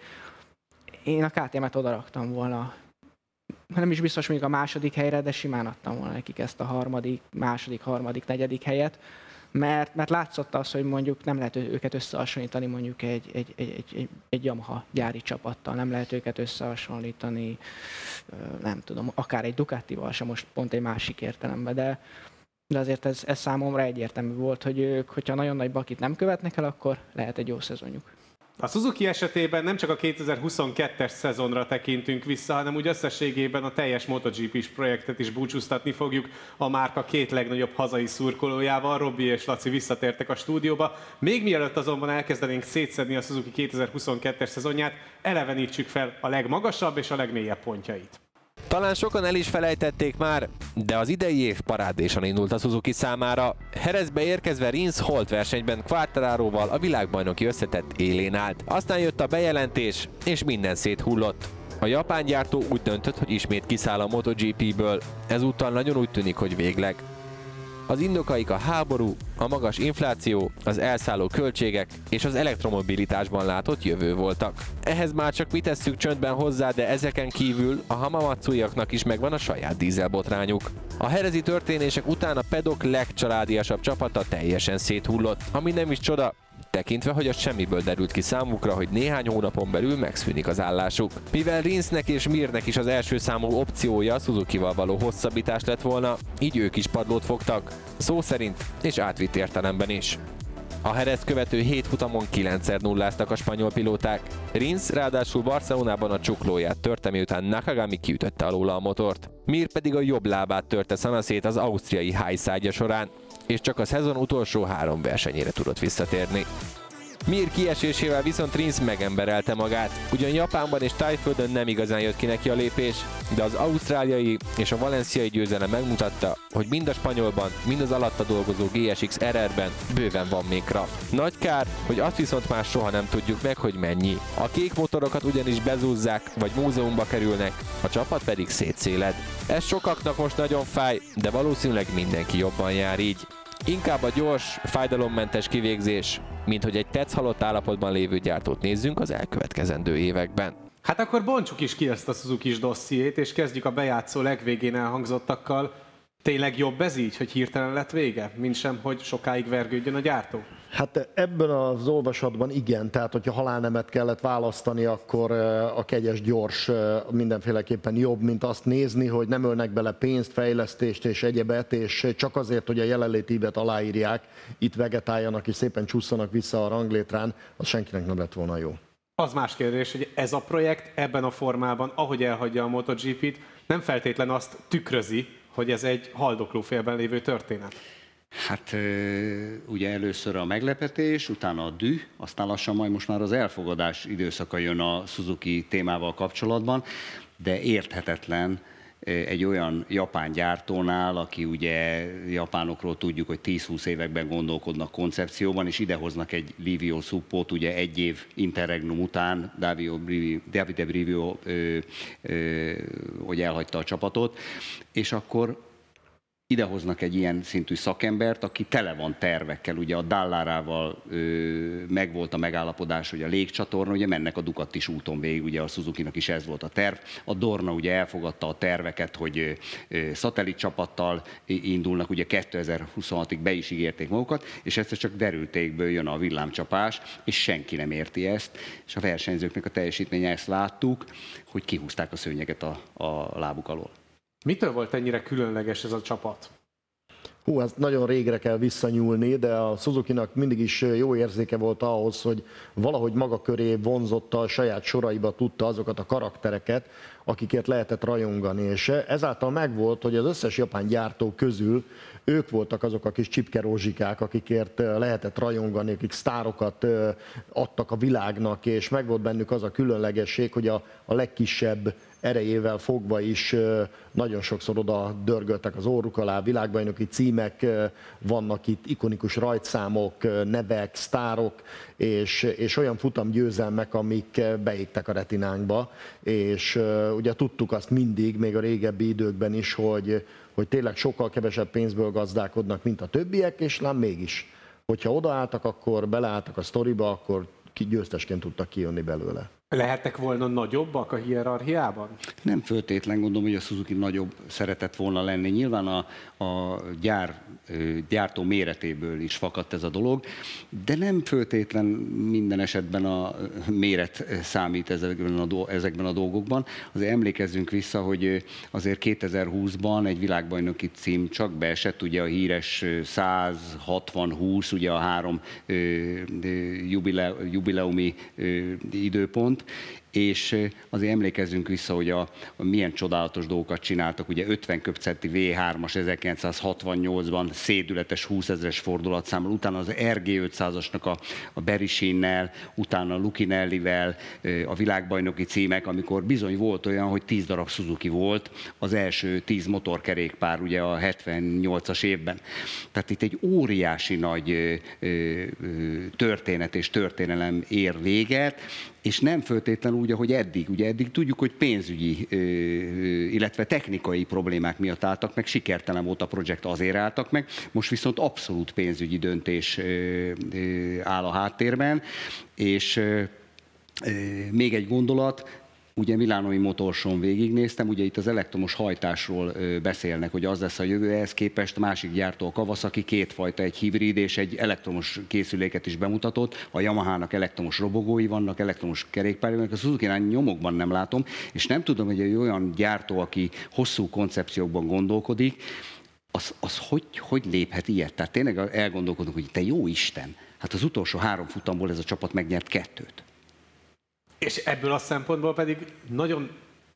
S10: én a KTM-et odaraktam volna. Nem is biztos mondjuk a második helyre, de simán adtam volna nekik ezt a harmadik, második, harmadik, negyedik helyet mert, mert látszott az, hogy mondjuk nem lehet őket összehasonlítani mondjuk egy, egy, egy, egy, egy, Yamaha gyári csapattal, nem lehet őket összehasonlítani, nem tudom, akár egy Ducatival sem, most pont egy másik értelemben, de, de azért ez, ez számomra egyértelmű volt, hogy ők, hogyha nagyon nagy bakit nem követnek el, akkor lehet egy jó szezonjuk.
S3: A Suzuki esetében nem csak a 2022-es szezonra tekintünk vissza, hanem úgy összességében a teljes MotoGP-s projektet is búcsúztatni fogjuk a márka két legnagyobb hazai szurkolójával. Robbi és Laci visszatértek a stúdióba. Még mielőtt azonban elkezdenénk szétszedni a Suzuki 2022-es szezonját, elevenítsük fel a legmagasabb és a legmélyebb pontjait.
S6: Talán sokan el is felejtették már, de az idei év parádésan indult a Suzuki számára. Herezbe érkezve Rins Holt versenyben Quartararoval a világbajnoki összetett élén állt. Aztán jött a bejelentés, és minden széthullott. A japán gyártó úgy döntött, hogy ismét kiszáll a MotoGP-ből. Ezúttal nagyon úgy tűnik, hogy végleg. Az indokaik a háború, a magas infláció, az elszálló költségek és az elektromobilitásban látott jövő voltak. Ehhez már csak mi tesszük csöndben hozzá, de ezeken kívül a Hamamatsuiaknak is megvan a saját dízelbotrányuk. A herezi történések után a pedok legcsaládiasabb csapata teljesen széthullott, ami nem is csoda, tekintve, hogy a semmiből derült ki számukra, hogy néhány hónapon belül megszűnik az állásuk. Mivel Rinsnek és Mirnek is az első számú opciója Suzuki-val való hosszabbítás lett volna, így ők is padlót fogtak, szó szerint és átvitt értelemben is. A Herez követő 7 futamon 9-szer nulláztak a spanyol pilóták. Rins ráadásul Barcelonában a csuklóját törte, miután Nakagami kiütötte alóla a motort. Mir pedig a jobb lábát törte szanaszét az ausztriai highside során, és csak a szezon utolsó három versenyére tudott visszatérni. Mir kiesésével viszont Rins megemberelte magát. Ugyan Japánban és Tájföldön nem igazán jött ki neki a lépés, de az ausztráliai és a valenciai győzelem megmutatta, hogy mind a spanyolban, mind az alatta dolgozó GSX RR-ben bőven van még kraft. Nagy kár, hogy azt viszont már soha nem tudjuk meg, hogy mennyi. A kék motorokat ugyanis bezúzzák, vagy múzeumba kerülnek, a csapat pedig szétszéled. Ez sokaknak most nagyon fáj, de valószínűleg mindenki jobban jár így. Inkább a gyors, fájdalommentes kivégzés, mint hogy egy tetsz halott állapotban lévő gyártót nézzünk az elkövetkezendő években.
S3: Hát akkor bontsuk is ki ezt a Suzuki-s dossziét, és kezdjük a bejátszó legvégén elhangzottakkal. Tényleg jobb ez így, hogy hirtelen lett vége, mint sem, hogy sokáig vergődjön a gyártó?
S4: Hát ebben az olvasatban igen, tehát hogyha halálnemet kellett választani, akkor a kegyes gyors mindenféleképpen jobb, mint azt nézni, hogy nem ölnek bele pénzt, fejlesztést és egyebet, és csak azért, hogy a jelenlétívet aláírják, itt vegetáljanak és szépen csusszanak vissza a ranglétrán, az senkinek nem lett volna jó.
S3: Az más kérdés, hogy ez a projekt ebben a formában, ahogy elhagyja a MotoGP-t, nem feltétlen azt tükrözi, hogy ez egy haldokló félben lévő történet.
S7: Hát ugye először a meglepetés, utána a dű, aztán lassan majd most már az elfogadás időszaka jön a Suzuki témával kapcsolatban, de érthetetlen, egy olyan japán gyártónál, aki ugye japánokról tudjuk, hogy 10-20 években gondolkodnak koncepcióban, és idehoznak egy Livio Suppot, ugye egy év interregnum után, Davide Brivio, hogy elhagyta a csapatot, és akkor idehoznak egy ilyen szintű szakembert, aki tele van tervekkel, ugye a Dallárával megvolt a megállapodás, hogy a légcsatorna, ugye mennek a is úton végig, ugye a suzuki is ez volt a terv. A Dorna ugye elfogadta a terveket, hogy ö, szatellit csapattal indulnak, ugye 2026-ig be is ígérték magukat, és egyszer csak derültékből jön a villámcsapás, és senki nem érti ezt, és a versenyzőknek a teljesítménye ezt láttuk, hogy kihúzták a szőnyeget a, a lábuk alól.
S3: Mitől volt ennyire különleges ez a csapat?
S4: Hú, ez nagyon régre kell visszanyúlni, de a suzuki mindig is jó érzéke volt ahhoz, hogy valahogy maga köré vonzotta a saját soraiba tudta azokat a karaktereket, akikért lehetett rajongani, és ezáltal megvolt, hogy az összes japán gyártó közül ők voltak azok a kis csipkerózsikák, akikért lehetett rajongani, akik sztárokat adtak a világnak, és megvolt bennük az a különlegesség, hogy a, a legkisebb erejével fogva is nagyon sokszor oda dörgöltek az óruk alá, világbajnoki címek vannak itt, ikonikus rajtszámok, nevek, sztárok, és, és olyan futamgyőzelmek, amik beégtek a retinánkba, és ugye tudtuk azt mindig, még a régebbi időkben is, hogy, hogy tényleg sokkal kevesebb pénzből gazdálkodnak, mint a többiek, és lám mégis. Hogyha odaálltak, akkor beleálltak a sztoriba, akkor győztesként tudtak kijönni belőle.
S3: Lehettek volna nagyobbak a hierarchiában?
S7: Nem föltétlen gondolom, hogy a Suzuki nagyobb szeretett volna lenni. Nyilván a, a gyár, gyártó méretéből is fakadt ez a dolog, de nem föltétlen minden esetben a méret számít ezekben a, ezekben a dolgokban. Azért emlékezzünk vissza, hogy azért 2020-ban egy világbajnoki cím csak beesett, ugye a híres 160-20, ugye a három jubileumi időpont, Land és azért emlékezzünk vissza, hogy a, a milyen csodálatos dolgokat csináltak. Ugye 50 köpcenti V3-as 1968-ban szédületes 20 ezeres fordulatszámmal, utána az RG500-asnak a, a Berisinnel, utána a Lukinellivel, a világbajnoki címek, amikor bizony volt olyan, hogy 10 darab Suzuki volt az első 10 motorkerékpár ugye a 78-as évben. Tehát itt egy óriási nagy történet és történelem ér véget, és nem föltétlenül úgy, ahogy eddig. Ugye eddig tudjuk, hogy pénzügyi, illetve technikai problémák miatt álltak meg, sikertelen volt a projekt, azért álltak meg, most viszont abszolút pénzügyi döntés áll a háttérben, és még egy gondolat, Ugye Milánoi Motorson végignéztem, ugye itt az elektromos hajtásról beszélnek, hogy az lesz a jövő, ehhez képest másik gyártó a Kawasaki kétfajta, egy hibrid és egy elektromos készüléket is bemutatott, a Yamaha-nak elektromos robogói vannak, elektromos kerékpárjai vannak, a suzuki nyomokban nem látom, és nem tudom, hogy egy olyan gyártó, aki hosszú koncepciókban gondolkodik, az, az hogy, hogy léphet ilyet? Tehát tényleg elgondolkodunk, hogy te jó Isten, hát az utolsó három futamból ez a csapat megnyert kettőt.
S3: És ebből a szempontból pedig nagyon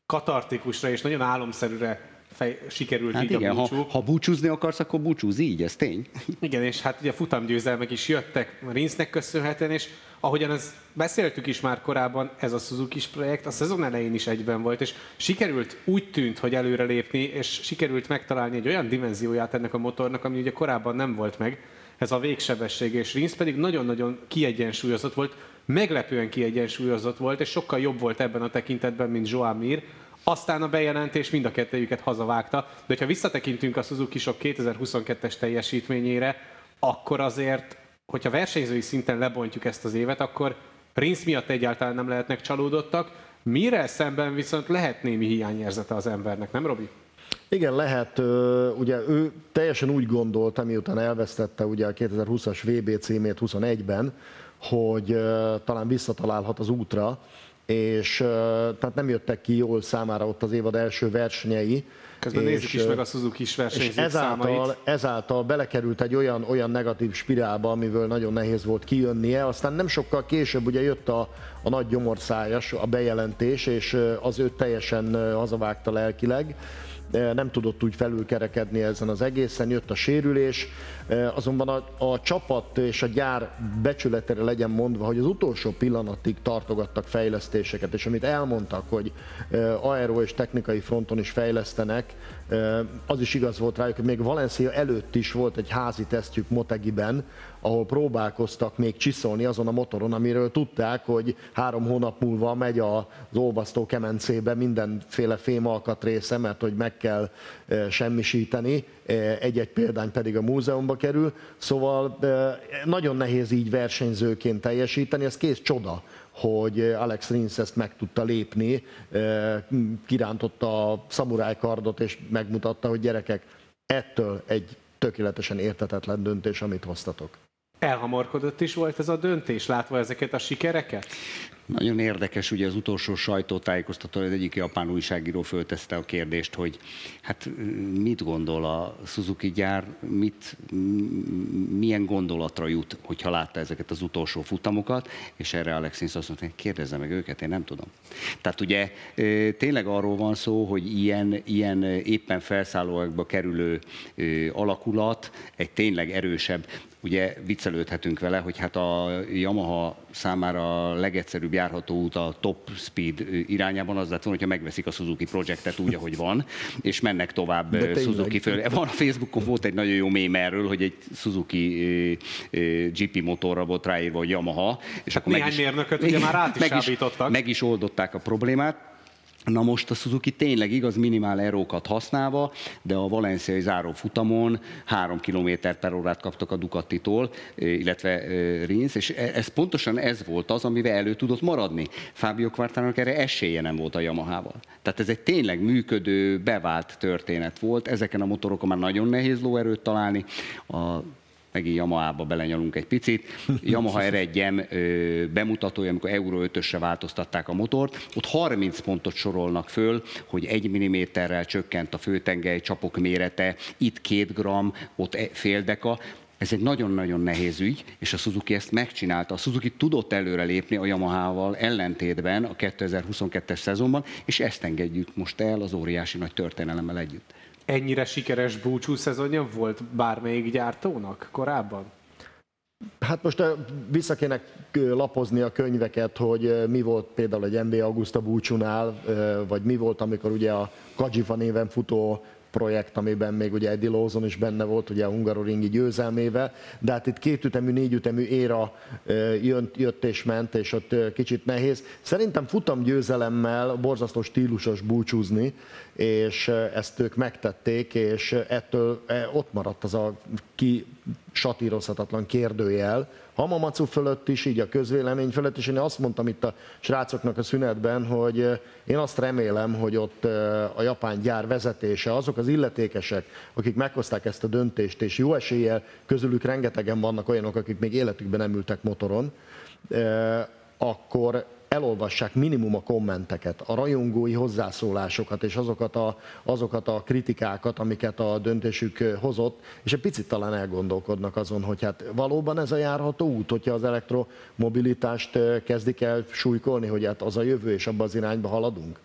S3: katartikusra és nagyon álomszerűre fej, sikerült
S7: Hát
S3: így
S7: igen,
S3: a
S7: ha,
S3: búcsú.
S7: ha búcsúzni akarsz, akkor búcsúz így, ez tény. (laughs)
S3: Igen, és hát ugye futamgyőzelmek is jöttek Rinsznek köszönhetően, és ahogyan ezt beszéltük is már korábban, ez a suzuki projekt a szezon elején is egyben volt, és sikerült úgy tűnt, hogy előrelépni, és sikerült megtalálni egy olyan dimenzióját ennek a motornak, ami ugye korábban nem volt meg, ez a végsebesség, és Rinsz pedig nagyon-nagyon kiegyensúlyozott volt, meglepően kiegyensúlyozott volt, és sokkal jobb volt ebben a tekintetben, mint Joao Mir. Aztán a bejelentés mind a kettőjüket hazavágta, de ha visszatekintünk a suzuki sok 2022-es teljesítményére, akkor azért, hogyha versenyzői szinten lebontjuk ezt az évet, akkor Rinsz miatt egyáltalán nem lehetnek csalódottak, mire szemben viszont lehet némi hiányérzete az embernek, nem Robi?
S4: Igen, lehet. Ugye ő teljesen úgy gondolta, miután elvesztette ugye a 2020-as VB címét 21-ben, hogy talán visszatalálhat az útra, és tehát nem jöttek ki jól számára ott az évad első versenyei.
S3: Közben
S4: és,
S3: nézzük is meg a Suzuki is
S4: és ezáltal,
S3: számait.
S4: ezáltal belekerült egy olyan, olyan negatív spirálba, amiből nagyon nehéz volt kijönnie. Aztán nem sokkal később ugye jött a, a nagy gyomorszájas, a bejelentés, és az őt teljesen hazavágta lelkileg. Nem tudott úgy felülkerekedni ezen az egészen, jött a sérülés, Ö, azonban a, a csapat és a gyár becsületére legyen mondva, hogy az utolsó pillanatig tartogattak fejlesztéseket, és amit elmondtak, hogy ö, aero és technikai fronton is fejlesztenek, ö, az is igaz volt rájuk, hogy még Valencia előtt is volt egy házi tesztjük Motegiben, ahol próbálkoztak még csiszolni azon a motoron, amiről tudták, hogy három hónap múlva megy az olvasztó kemencébe mindenféle fémalkatrésze, mert hogy meg kell ö, semmisíteni, ö, egy-egy példány pedig a múzeumba kerül, szóval ö, nagyon nehéz így versenyzőként teljesíteni, ez kész csoda, hogy Alex Rins ezt meg tudta lépni, kirántotta a szamuráj kardot és megmutatta, hogy gyerekek, ettől egy tökéletesen értetetlen döntés, amit hoztatok.
S3: Elhamorkodott is volt ez a döntés, látva ezeket a sikereket?
S7: Nagyon érdekes, ugye az utolsó sajtótájékoztató, az egyik japán újságíró fölteszte a kérdést, hogy hát mit gondol a Suzuki gyár, mit, milyen gondolatra jut, hogyha látta ezeket az utolsó futamokat, és erre Alex Rins azt mondta, hogy kérdezze meg őket, én nem tudom. Tehát ugye tényleg arról van szó, hogy ilyen, ilyen éppen felszállóakba kerülő alakulat egy tényleg erősebb, ugye viccelődhetünk vele, hogy hát a Yamaha számára a legegyszerűbb járható út a top speed irányában az lett volna, hogyha megveszik a Suzuki Projectet úgy, ahogy van, és mennek tovább
S4: De tényleg.
S7: Suzuki föl. Van a Facebookon volt egy nagyon jó mém erről, hogy egy Suzuki ö, ö, GP motorra volt ráírva, hogy Yamaha, és akkor
S3: néhány mérnököt ugye már át is (laughs)
S7: meg is, meg is oldották a problémát. Na most a Suzuki tényleg igaz minimál erókat használva, de a valenciai záró futamon 3 km per órát kaptak a Ducatitól, illetve ö, Rins, és e- ez pontosan ez volt az, amivel elő tudott maradni. Fábio Quartának erre esélye nem volt a Yamahával. Tehát ez egy tényleg működő, bevált történet volt. Ezeken a motorokon már nagyon nehéz lóerőt találni. A megint Yamaha-ba belenyalunk egy picit. Yamaha R1 ö, bemutatója, amikor Euro 5-ösre változtatták a motort, ott 30 pontot sorolnak föl, hogy egy milliméterrel csökkent a főtengely csapok mérete, itt két gram, ott e- fél deka. Ez egy nagyon-nagyon nehéz ügy, és a Suzuki ezt megcsinálta. A Suzuki tudott előrelépni a Yamaha-val ellentétben a 2022-es szezonban, és ezt engedjük most el az óriási nagy történelemmel együtt.
S3: Ennyire sikeres búcsú szezonja volt bármelyik gyártónak korábban?
S4: Hát most vissza kéne lapozni a könyveket, hogy mi volt például egy MB Augusta búcsúnál, vagy mi volt, amikor ugye a Kajifa néven futó projekt, amiben még ugye Eddie Lawson is benne volt, ugye a Hungaroringi győzelmével, de hát itt kétütemű, négyütemű éra ö, jött, és ment, és ott kicsit nehéz. Szerintem futam győzelemmel borzasztó stílusos búcsúzni, és ezt ők megtették, és ettől ott maradt az a ki satírozhatatlan kérdőjel, Hamamatsu fölött is, így a közvélemény fölött is. Én azt mondtam itt a srácoknak a szünetben, hogy eh, én azt remélem, hogy ott eh, a japán gyár vezetése, azok az illetékesek, akik meghozták ezt a döntést, és jó eséllyel közülük rengetegen vannak olyanok, akik még életükben nem ültek motoron, eh, akkor elolvassák minimum a kommenteket, a rajongói hozzászólásokat és azokat a, azokat a kritikákat, amiket a döntésük hozott, és egy picit talán elgondolkodnak azon, hogy hát valóban ez a járható út, hogyha az elektromobilitást kezdik el súlykolni, hogy hát az a jövő, és abba az irányba haladunk?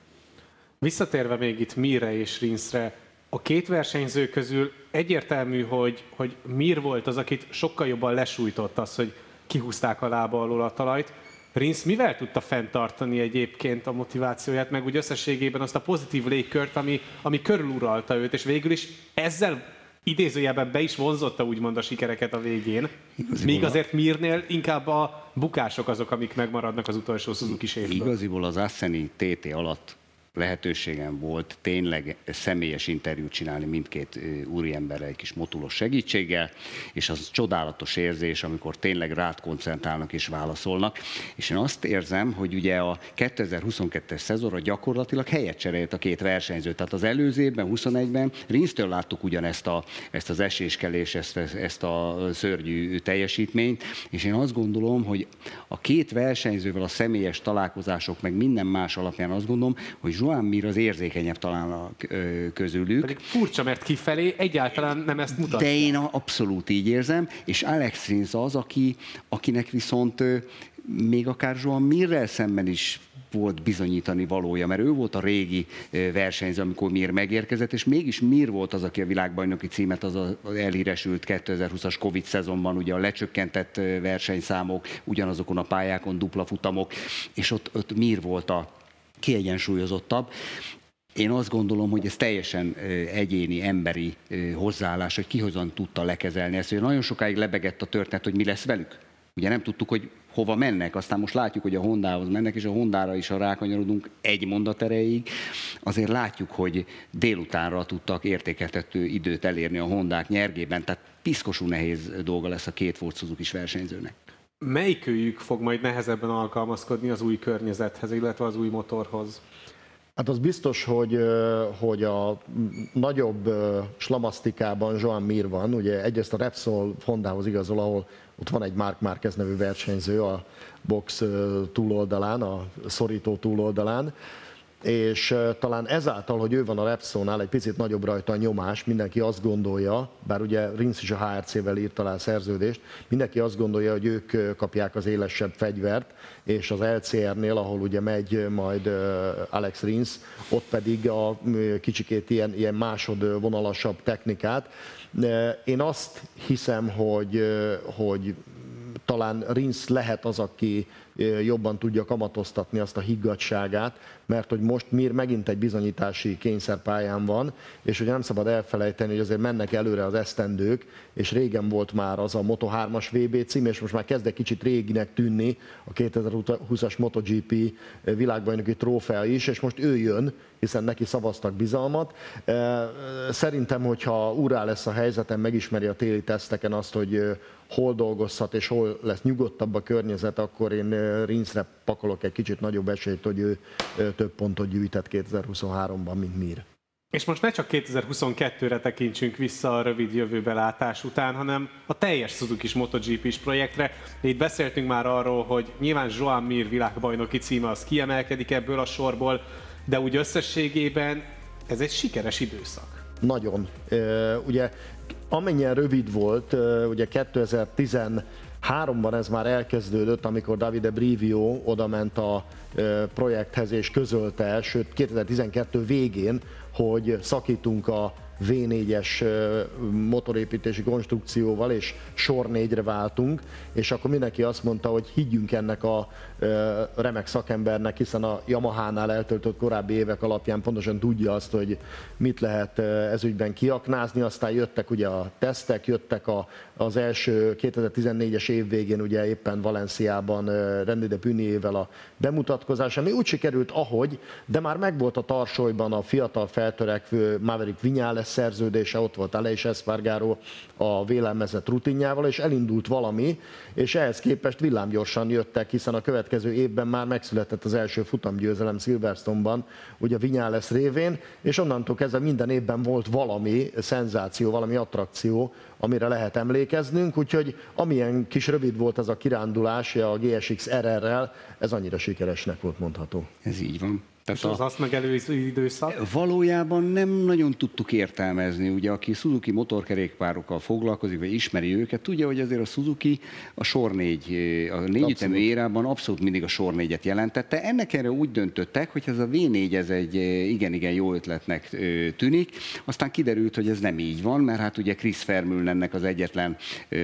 S3: Visszatérve még itt Mire és Rinszre, A két versenyző közül egyértelmű, hogy, hogy Mir volt az, akit sokkal jobban lesújtott az, hogy kihúzták a lába alól a talajt. Rinsz mivel tudta fenntartani egyébként a motivációját, meg úgy összességében azt a pozitív légkört, ami, ami körüluralta őt, és végül is ezzel idézőjelben be is vonzotta úgymond a sikereket a végén. Igaziból Míg azért Mirnél inkább a bukások azok, amik megmaradnak az utolsó Suzuki séfből.
S7: Igaziból az Asseni TT alatt lehetőségem volt tényleg személyes interjút csinálni mindkét úriemberrel egy kis motulos segítséggel, és az csodálatos érzés, amikor tényleg rád koncentrálnak és válaszolnak. És én azt érzem, hogy ugye a 2022-es szezonra gyakorlatilag helyet cserélt a két versenyző. Tehát az előző évben, 21-ben Rinsztől láttuk ugyanezt a, ezt az eséskelés, ezt, ezt a szörnyű teljesítményt, és én azt gondolom, hogy a két versenyzővel a személyes találkozások, meg minden más alapján azt gondolom, hogy Joan Mir az érzékenyebb talán a közülük.
S3: Pedig furcsa, mert kifelé egyáltalán nem ezt mutatja.
S7: De én abszolút így érzem, és Alex Rins az, aki, akinek viszont még akár Joan Mirrel szemben is volt bizonyítani valója, mert ő volt a régi versenyző, amikor Mir megérkezett, és mégis Mir volt az, aki a világbajnoki címet az, az elhíresült 2020-as Covid szezonban, ugye a lecsökkentett versenyszámok, ugyanazokon a pályákon dupla futamok, és ott, ott Mir volt a kiegyensúlyozottabb. Én azt gondolom, hogy ez teljesen egyéni, emberi hozzáállás, hogy ki hogyan tudta lekezelni ezt. Hogy nagyon sokáig lebegett a történet, hogy mi lesz velük. Ugye nem tudtuk, hogy hova mennek, aztán most látjuk, hogy a Hondához mennek, és a Hondára is, ha rákanyarodunk egy mondat erejéig, azért látjuk, hogy délutánra tudtak értékeltető időt elérni a Hondák nyergében, tehát piszkosú nehéz dolga lesz a két Ford Suzuki versenyzőnek
S3: melyikőjük fog majd nehezebben alkalmazkodni az új környezethez, illetve az új motorhoz?
S4: Hát az biztos, hogy, hogy a nagyobb slamasztikában Joan Mir van, ugye egyrészt a Repsol Hondához igazol, ahol ott van egy Mark Marquez nevű versenyző a box túloldalán, a szorító túloldalán, és talán ezáltal, hogy ő van a Repsonnál, egy picit nagyobb rajta a nyomás, mindenki azt gondolja, bár ugye Rinsz is a HRC-vel írt alá szerződést, mindenki azt gondolja, hogy ők kapják az élesebb fegyvert, és az LCR-nél, ahol ugye megy majd Alex Rinsz, ott pedig a kicsikét ilyen, ilyen másodvonalasabb technikát. Én azt hiszem, hogy, hogy talán Rinsz lehet az, aki jobban tudja kamatoztatni azt a higgadságát, mert hogy most Mir megint egy bizonyítási kényszerpályán van, és ugye nem szabad elfelejteni, hogy azért mennek előre az esztendők, és régen volt már az a Moto3-as VB cím, és most már kezd egy kicsit réginek tűnni a 2020-as MotoGP világbajnoki trófea is, és most ő jön, hiszen neki szavaztak bizalmat. Szerintem, hogyha úrá lesz a helyzeten, megismeri a téli teszteken azt, hogy hol dolgozhat és hol lesz nyugodtabb a környezet, akkor én Rinszre pakolok egy kicsit nagyobb esélyt, hogy ő több pontot gyűjtett 2023-ban, mint Mir.
S3: És most ne csak 2022-re tekintsünk vissza a rövid jövőbelátás után, hanem a teljes Suzuki-s MotoGP-s projektre. Itt beszéltünk már arról, hogy nyilván Joan Mir világbajnoki címe az kiemelkedik ebből a sorból, de úgy összességében ez egy sikeres időszak.
S4: Nagyon. Ugye amennyien rövid volt, ugye 2013-ban ez már elkezdődött, amikor Davide Brivio oda ment a projekthez és közölte, sőt 2012 végén, hogy szakítunk a V4-es motorépítési konstrukcióval, és sor négyre váltunk, és akkor mindenki azt mondta, hogy higgyünk ennek a remek szakembernek, hiszen a Yamaha-nál eltöltött korábbi évek alapján pontosan tudja azt, hogy mit lehet ezügyben kiaknázni, aztán jöttek ugye a tesztek, jöttek a, az első 2014-es év végén ugye éppen Valenciában René de Püniével a bemutatkozás, ami úgy sikerült, ahogy, de már megvolt a tarsolyban a fiatal feltörekvő Maverick Vinyales szerződése, ott volt Aleix Espargaro a vélelmezett rutinjával, és elindult valami, és ehhez képest villámgyorsan jöttek, hiszen a következő évben már megszületett az első futamgyőzelem Silverstone-ban, ugye Vinyales révén, és onnantól kezdve minden évben volt valami szenzáció, valami attrakció, amire lehet emlékeznünk, úgyhogy amilyen kis rövid volt ez a kirándulás a GSX RR-rel, ez annyira sikeresnek volt mondható.
S7: Ez így van.
S3: Tehát és az azt megelőző időszak?
S7: Valójában nem nagyon tudtuk értelmezni. Ugye, aki Suzuki motorkerékpárokkal foglalkozik, vagy ismeri őket, tudja, hogy azért a Suzuki a sor négy, a négyütemű érában abszolút mindig a sor négyet jelentette. Ennek erre úgy döntöttek, hogy ez a V4 ez egy igen-igen jó ötletnek tűnik. Aztán kiderült, hogy ez nem így van, mert hát ugye Chris ennek az egyetlen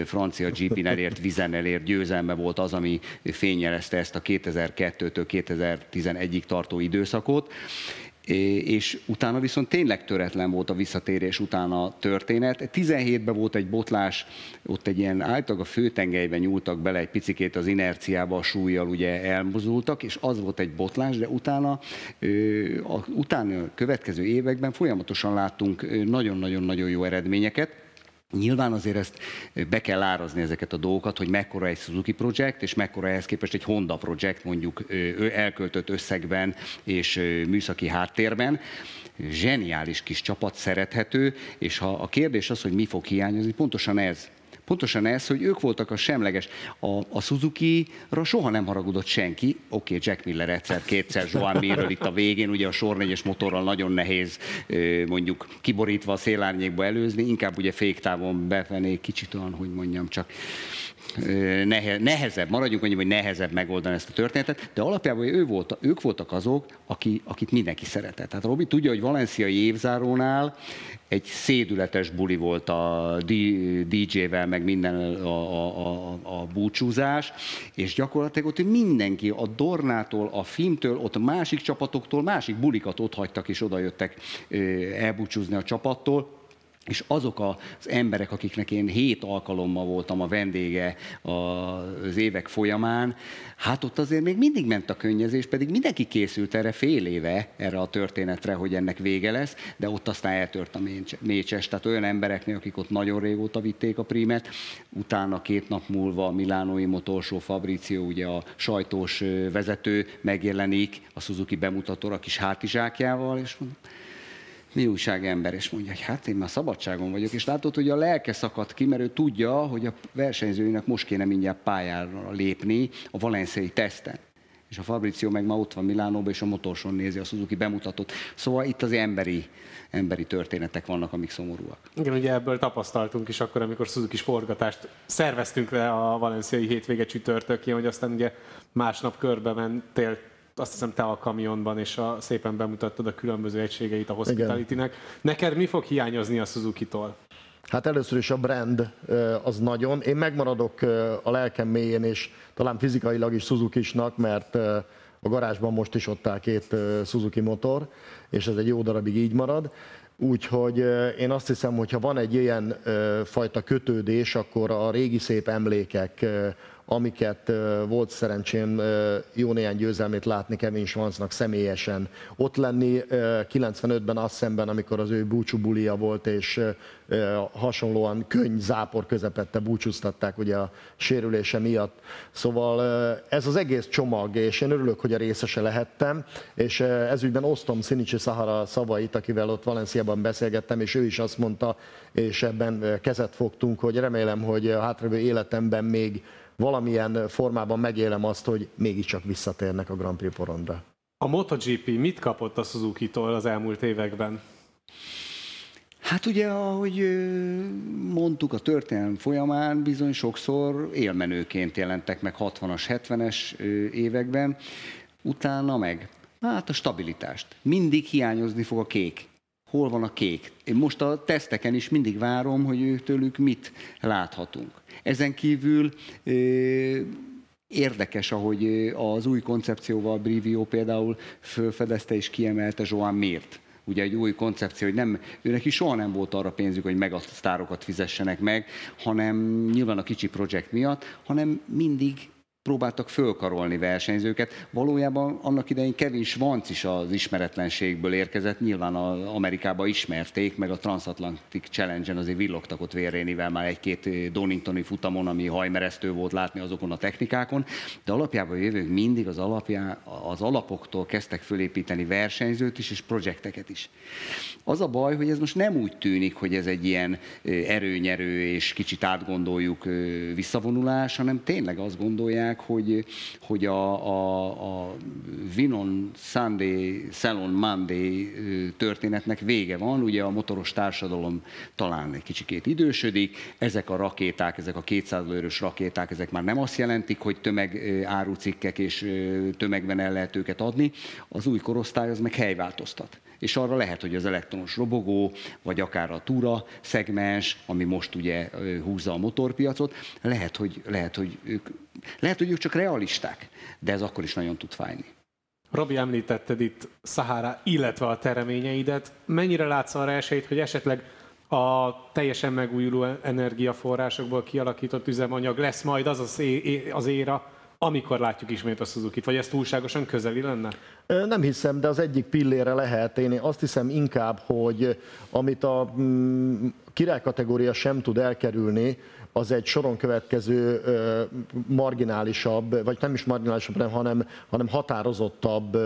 S7: francia GP-n elért, (laughs) vizen elért győzelme volt az, ami fényjelezte ezt a 2002-től 2011-ig tartó időszakot időszakot, és utána viszont tényleg töretlen volt a visszatérés utána a történet. 17-ben volt egy botlás, ott egy ilyen általában a főtengelyben nyúltak bele egy picikét az inerciába, a súlyjal ugye elmozultak, és az volt egy botlás, de utána, utána a következő években folyamatosan láttunk nagyon-nagyon-nagyon jó eredményeket. Nyilván azért ezt be kell árazni ezeket a dolgokat, hogy mekkora egy Suzuki projekt, és mekkora ehhez képest egy Honda projekt, mondjuk elköltött összegben és műszaki háttérben. Zseniális kis csapat, szerethető, és ha a kérdés az, hogy mi fog hiányozni, pontosan ez Pontosan ez, hogy ők voltak a semleges. A, a Suzuki-ra soha nem haragudott senki. Oké, okay, Jack Miller egyszer, kétszer, Joan Mirről itt a végén, ugye a sor négyes motorral nagyon nehéz mondjuk kiborítva a szélárnyékba előzni, inkább ugye féktávon befelé, kicsit olyan, hogy mondjam, csak nehezebb, maradjunk annyi, hogy nehezebb megoldani ezt a történetet, de alapjában ő volt, ők voltak azok, aki, akit mindenki szeretett. Tehát Robi tudja, hogy valenciai évzárónál egy szédületes buli volt a DJ-vel, meg minden a, a, a, a búcsúzás, és gyakorlatilag ott mindenki, a Dornától, a Fimtől, ott másik csapatoktól, másik bulikat ott hagytak, és oda jöttek elbúcsúzni a csapattól, és azok az emberek, akiknek én hét alkalommal voltam a vendége az évek folyamán, hát ott azért még mindig ment a könnyezés, pedig mindenki készült erre fél éve, erre a történetre, hogy ennek vége lesz, de ott aztán eltört a mécses. Tehát olyan embereknél, akik ott nagyon régóta vitték a prímet, utána két nap múlva a Milánói motorsó Fabrizio, ugye a sajtós vezető megjelenik a Suzuki bemutatóra kis hátizsákjával, és mondom, mi újság ember, és mondja, hogy hát én már szabadságon vagyok, és látod, hogy a lelke szakadt ki, mert ő tudja, hogy a versenyzőinek most kéne mindjárt pályára lépni a valenciai teszten. És a Fabrizio meg ma ott van Milánóban, és a motorson nézi a Suzuki bemutatót. Szóval itt az emberi, emberi történetek vannak, amik szomorúak.
S3: Igen, ugye ebből tapasztaltunk is akkor, amikor Suzuki forgatást szerveztünk le a valenciai hétvége csütörtökén, hogy aztán ugye másnap körbe mentél azt hiszem te a kamionban, és a, szépen bemutattad a különböző egységeit a hospitality-nek. Neked mi fog hiányozni a Suzuki-tól?
S4: Hát először is a brand az nagyon. Én megmaradok a lelkem mélyén, és talán fizikailag is Suzuki-snak, mert a garázsban most is ott áll két Suzuki motor, és ez egy jó darabig így marad. Úgyhogy én azt hiszem, hogy ha van egy ilyen fajta kötődés, akkor a régi szép emlékek, amiket volt szerencsém jó néhány győzelmét látni Kevin Schwanznak személyesen. Ott lenni 95-ben azt szemben, amikor az ő búcsú bulia volt, és hasonlóan könny zápor közepette búcsúztatták ugye a sérülése miatt. Szóval ez az egész csomag, és én örülök, hogy a részese lehettem, és ezügyben osztom Szinicsi Sahara szavait, akivel ott Valenciában beszélgettem, és ő is azt mondta, és ebben kezet fogtunk, hogy remélem, hogy a hátralévő életemben még valamilyen formában megélem azt, hogy mégiscsak visszatérnek a Grand Prix porondra.
S3: A MotoGP mit kapott a Suzuki-tól az elmúlt években?
S7: Hát ugye, ahogy mondtuk a történelem folyamán, bizony sokszor élmenőként jelentek meg 60-as, 70-es években, utána meg hát a stabilitást. Mindig hiányozni fog a kék. Hol van a kék? Én most a teszteken is mindig várom, hogy tőlük mit láthatunk. Ezen kívül Érdekes, ahogy az új koncepcióval Brivio például felfedezte és kiemelte Joan miért. Ugye egy új koncepció, hogy nem, őnek is soha nem volt arra pénzük, hogy megasztárokat fizessenek meg, hanem nyilván a kicsi projekt miatt, hanem mindig próbáltak fölkarolni versenyzőket. Valójában annak idején Kevin Schwanz is az ismeretlenségből érkezett, nyilván a Amerikába ismerték, meg a Transatlantic Challenge-en azért villogtak ott Vérrénivel már egy-két Doningtoni futamon, ami hajmeresztő volt látni azokon a technikákon, de alapjában jövők mindig az, alapjá, az alapoktól kezdtek fölépíteni versenyzőt is, és projekteket is. Az a baj, hogy ez most nem úgy tűnik, hogy ez egy ilyen erőnyerő és kicsit átgondoljuk visszavonulás, hanem tényleg azt gondolják, hogy, hogy a, a, a Vinon Sunday, Salon Monday történetnek vége van. Ugye a motoros társadalom talán egy kicsikét idősödik, ezek a rakéták, ezek a 200 lőrös rakéták, ezek már nem azt jelentik, hogy tömeg árucikkek és tömegben el lehet őket adni. Az új korosztály az meg helyváltoztat és arra lehet, hogy az elektronos robogó, vagy akár a túra szegmens, ami most ugye húzza a motorpiacot, lehet, hogy, lehet, hogy ők, lehet, hogy ők csak realisták, de ez akkor is nagyon tud fájni.
S3: Robi, említetted itt Sahara, illetve a tereményeidet. Mennyire látsz arra esélyt, hogy esetleg a teljesen megújuló energiaforrásokból kialakított üzemanyag lesz majd az az, é- az éra, amikor látjuk ismét a Suzuki-t, vagy ez túlságosan közeli lenne?
S4: Nem hiszem, de az egyik pillére lehet. Én azt hiszem inkább, hogy amit a mm, király kategória sem tud elkerülni, az egy soron következő marginálisabb, vagy nem is marginálisabb, hanem, hanem határozottabb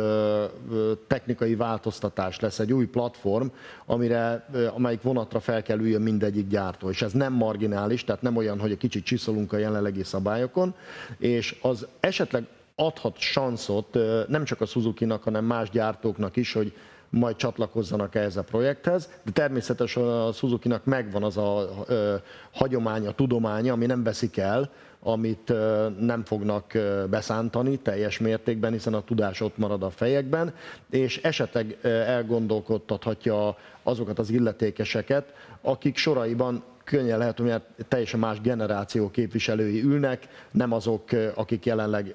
S4: technikai változtatás lesz, egy új platform, amire, amelyik vonatra fel kell üljön mindegyik gyártó. És ez nem marginális, tehát nem olyan, hogy egy kicsit csiszolunk a jelenlegi szabályokon, és az esetleg adhat sanszot nem csak a Suzuki-nak, hanem más gyártóknak is, hogy majd csatlakozzanak ehhez a projekthez, de természetesen a Suzuki-nak megvan az a ö, hagyománya, tudománya, ami nem veszik el, amit nem fognak beszántani teljes mértékben, hiszen a tudás ott marad a fejekben, és esetleg elgondolkodtathatja azokat az illetékeseket, akik soraiban könnyen lehet, hogy teljesen más generáció képviselői ülnek, nem azok, akik jelenleg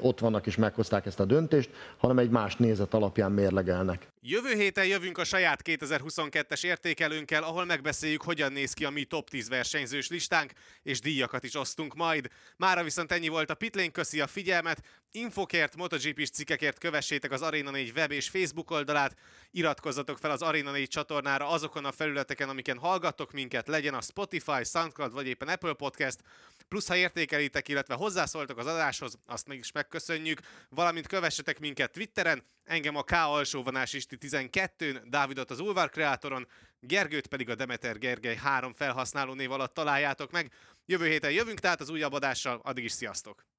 S4: ott vannak és meghozták ezt a döntést, hanem egy más nézet alapján mérlegelnek.
S2: Jövő héten jövünk a saját 2022-es értékelőnkkel, ahol megbeszéljük, hogyan néz ki a mi top 10 versenyzős listánk, és díjakat is osztunk majd. Mára viszont ennyi volt a Pitlane, köszi a figyelmet, infokért, MotoGP-s cikkekért kövessétek az Arena 4 web és Facebook oldalát, iratkozzatok fel az Arena 4 csatornára azokon a felületeken, amiken hallgattok minket, legyen a Spotify, Soundcloud vagy éppen Apple Podcast, plusz ha értékelitek, illetve hozzászóltok az adáshoz, azt meg is megköszönjük, valamint kövessetek minket Twitteren, engem a K alsóvonás Isti 12-n, Dávidot az Ulvar kreátoron, Gergőt pedig a Demeter Gergely három felhasználó név alatt találjátok meg. Jövő héten jövünk tehát az újabb adással, addig is sziasztok!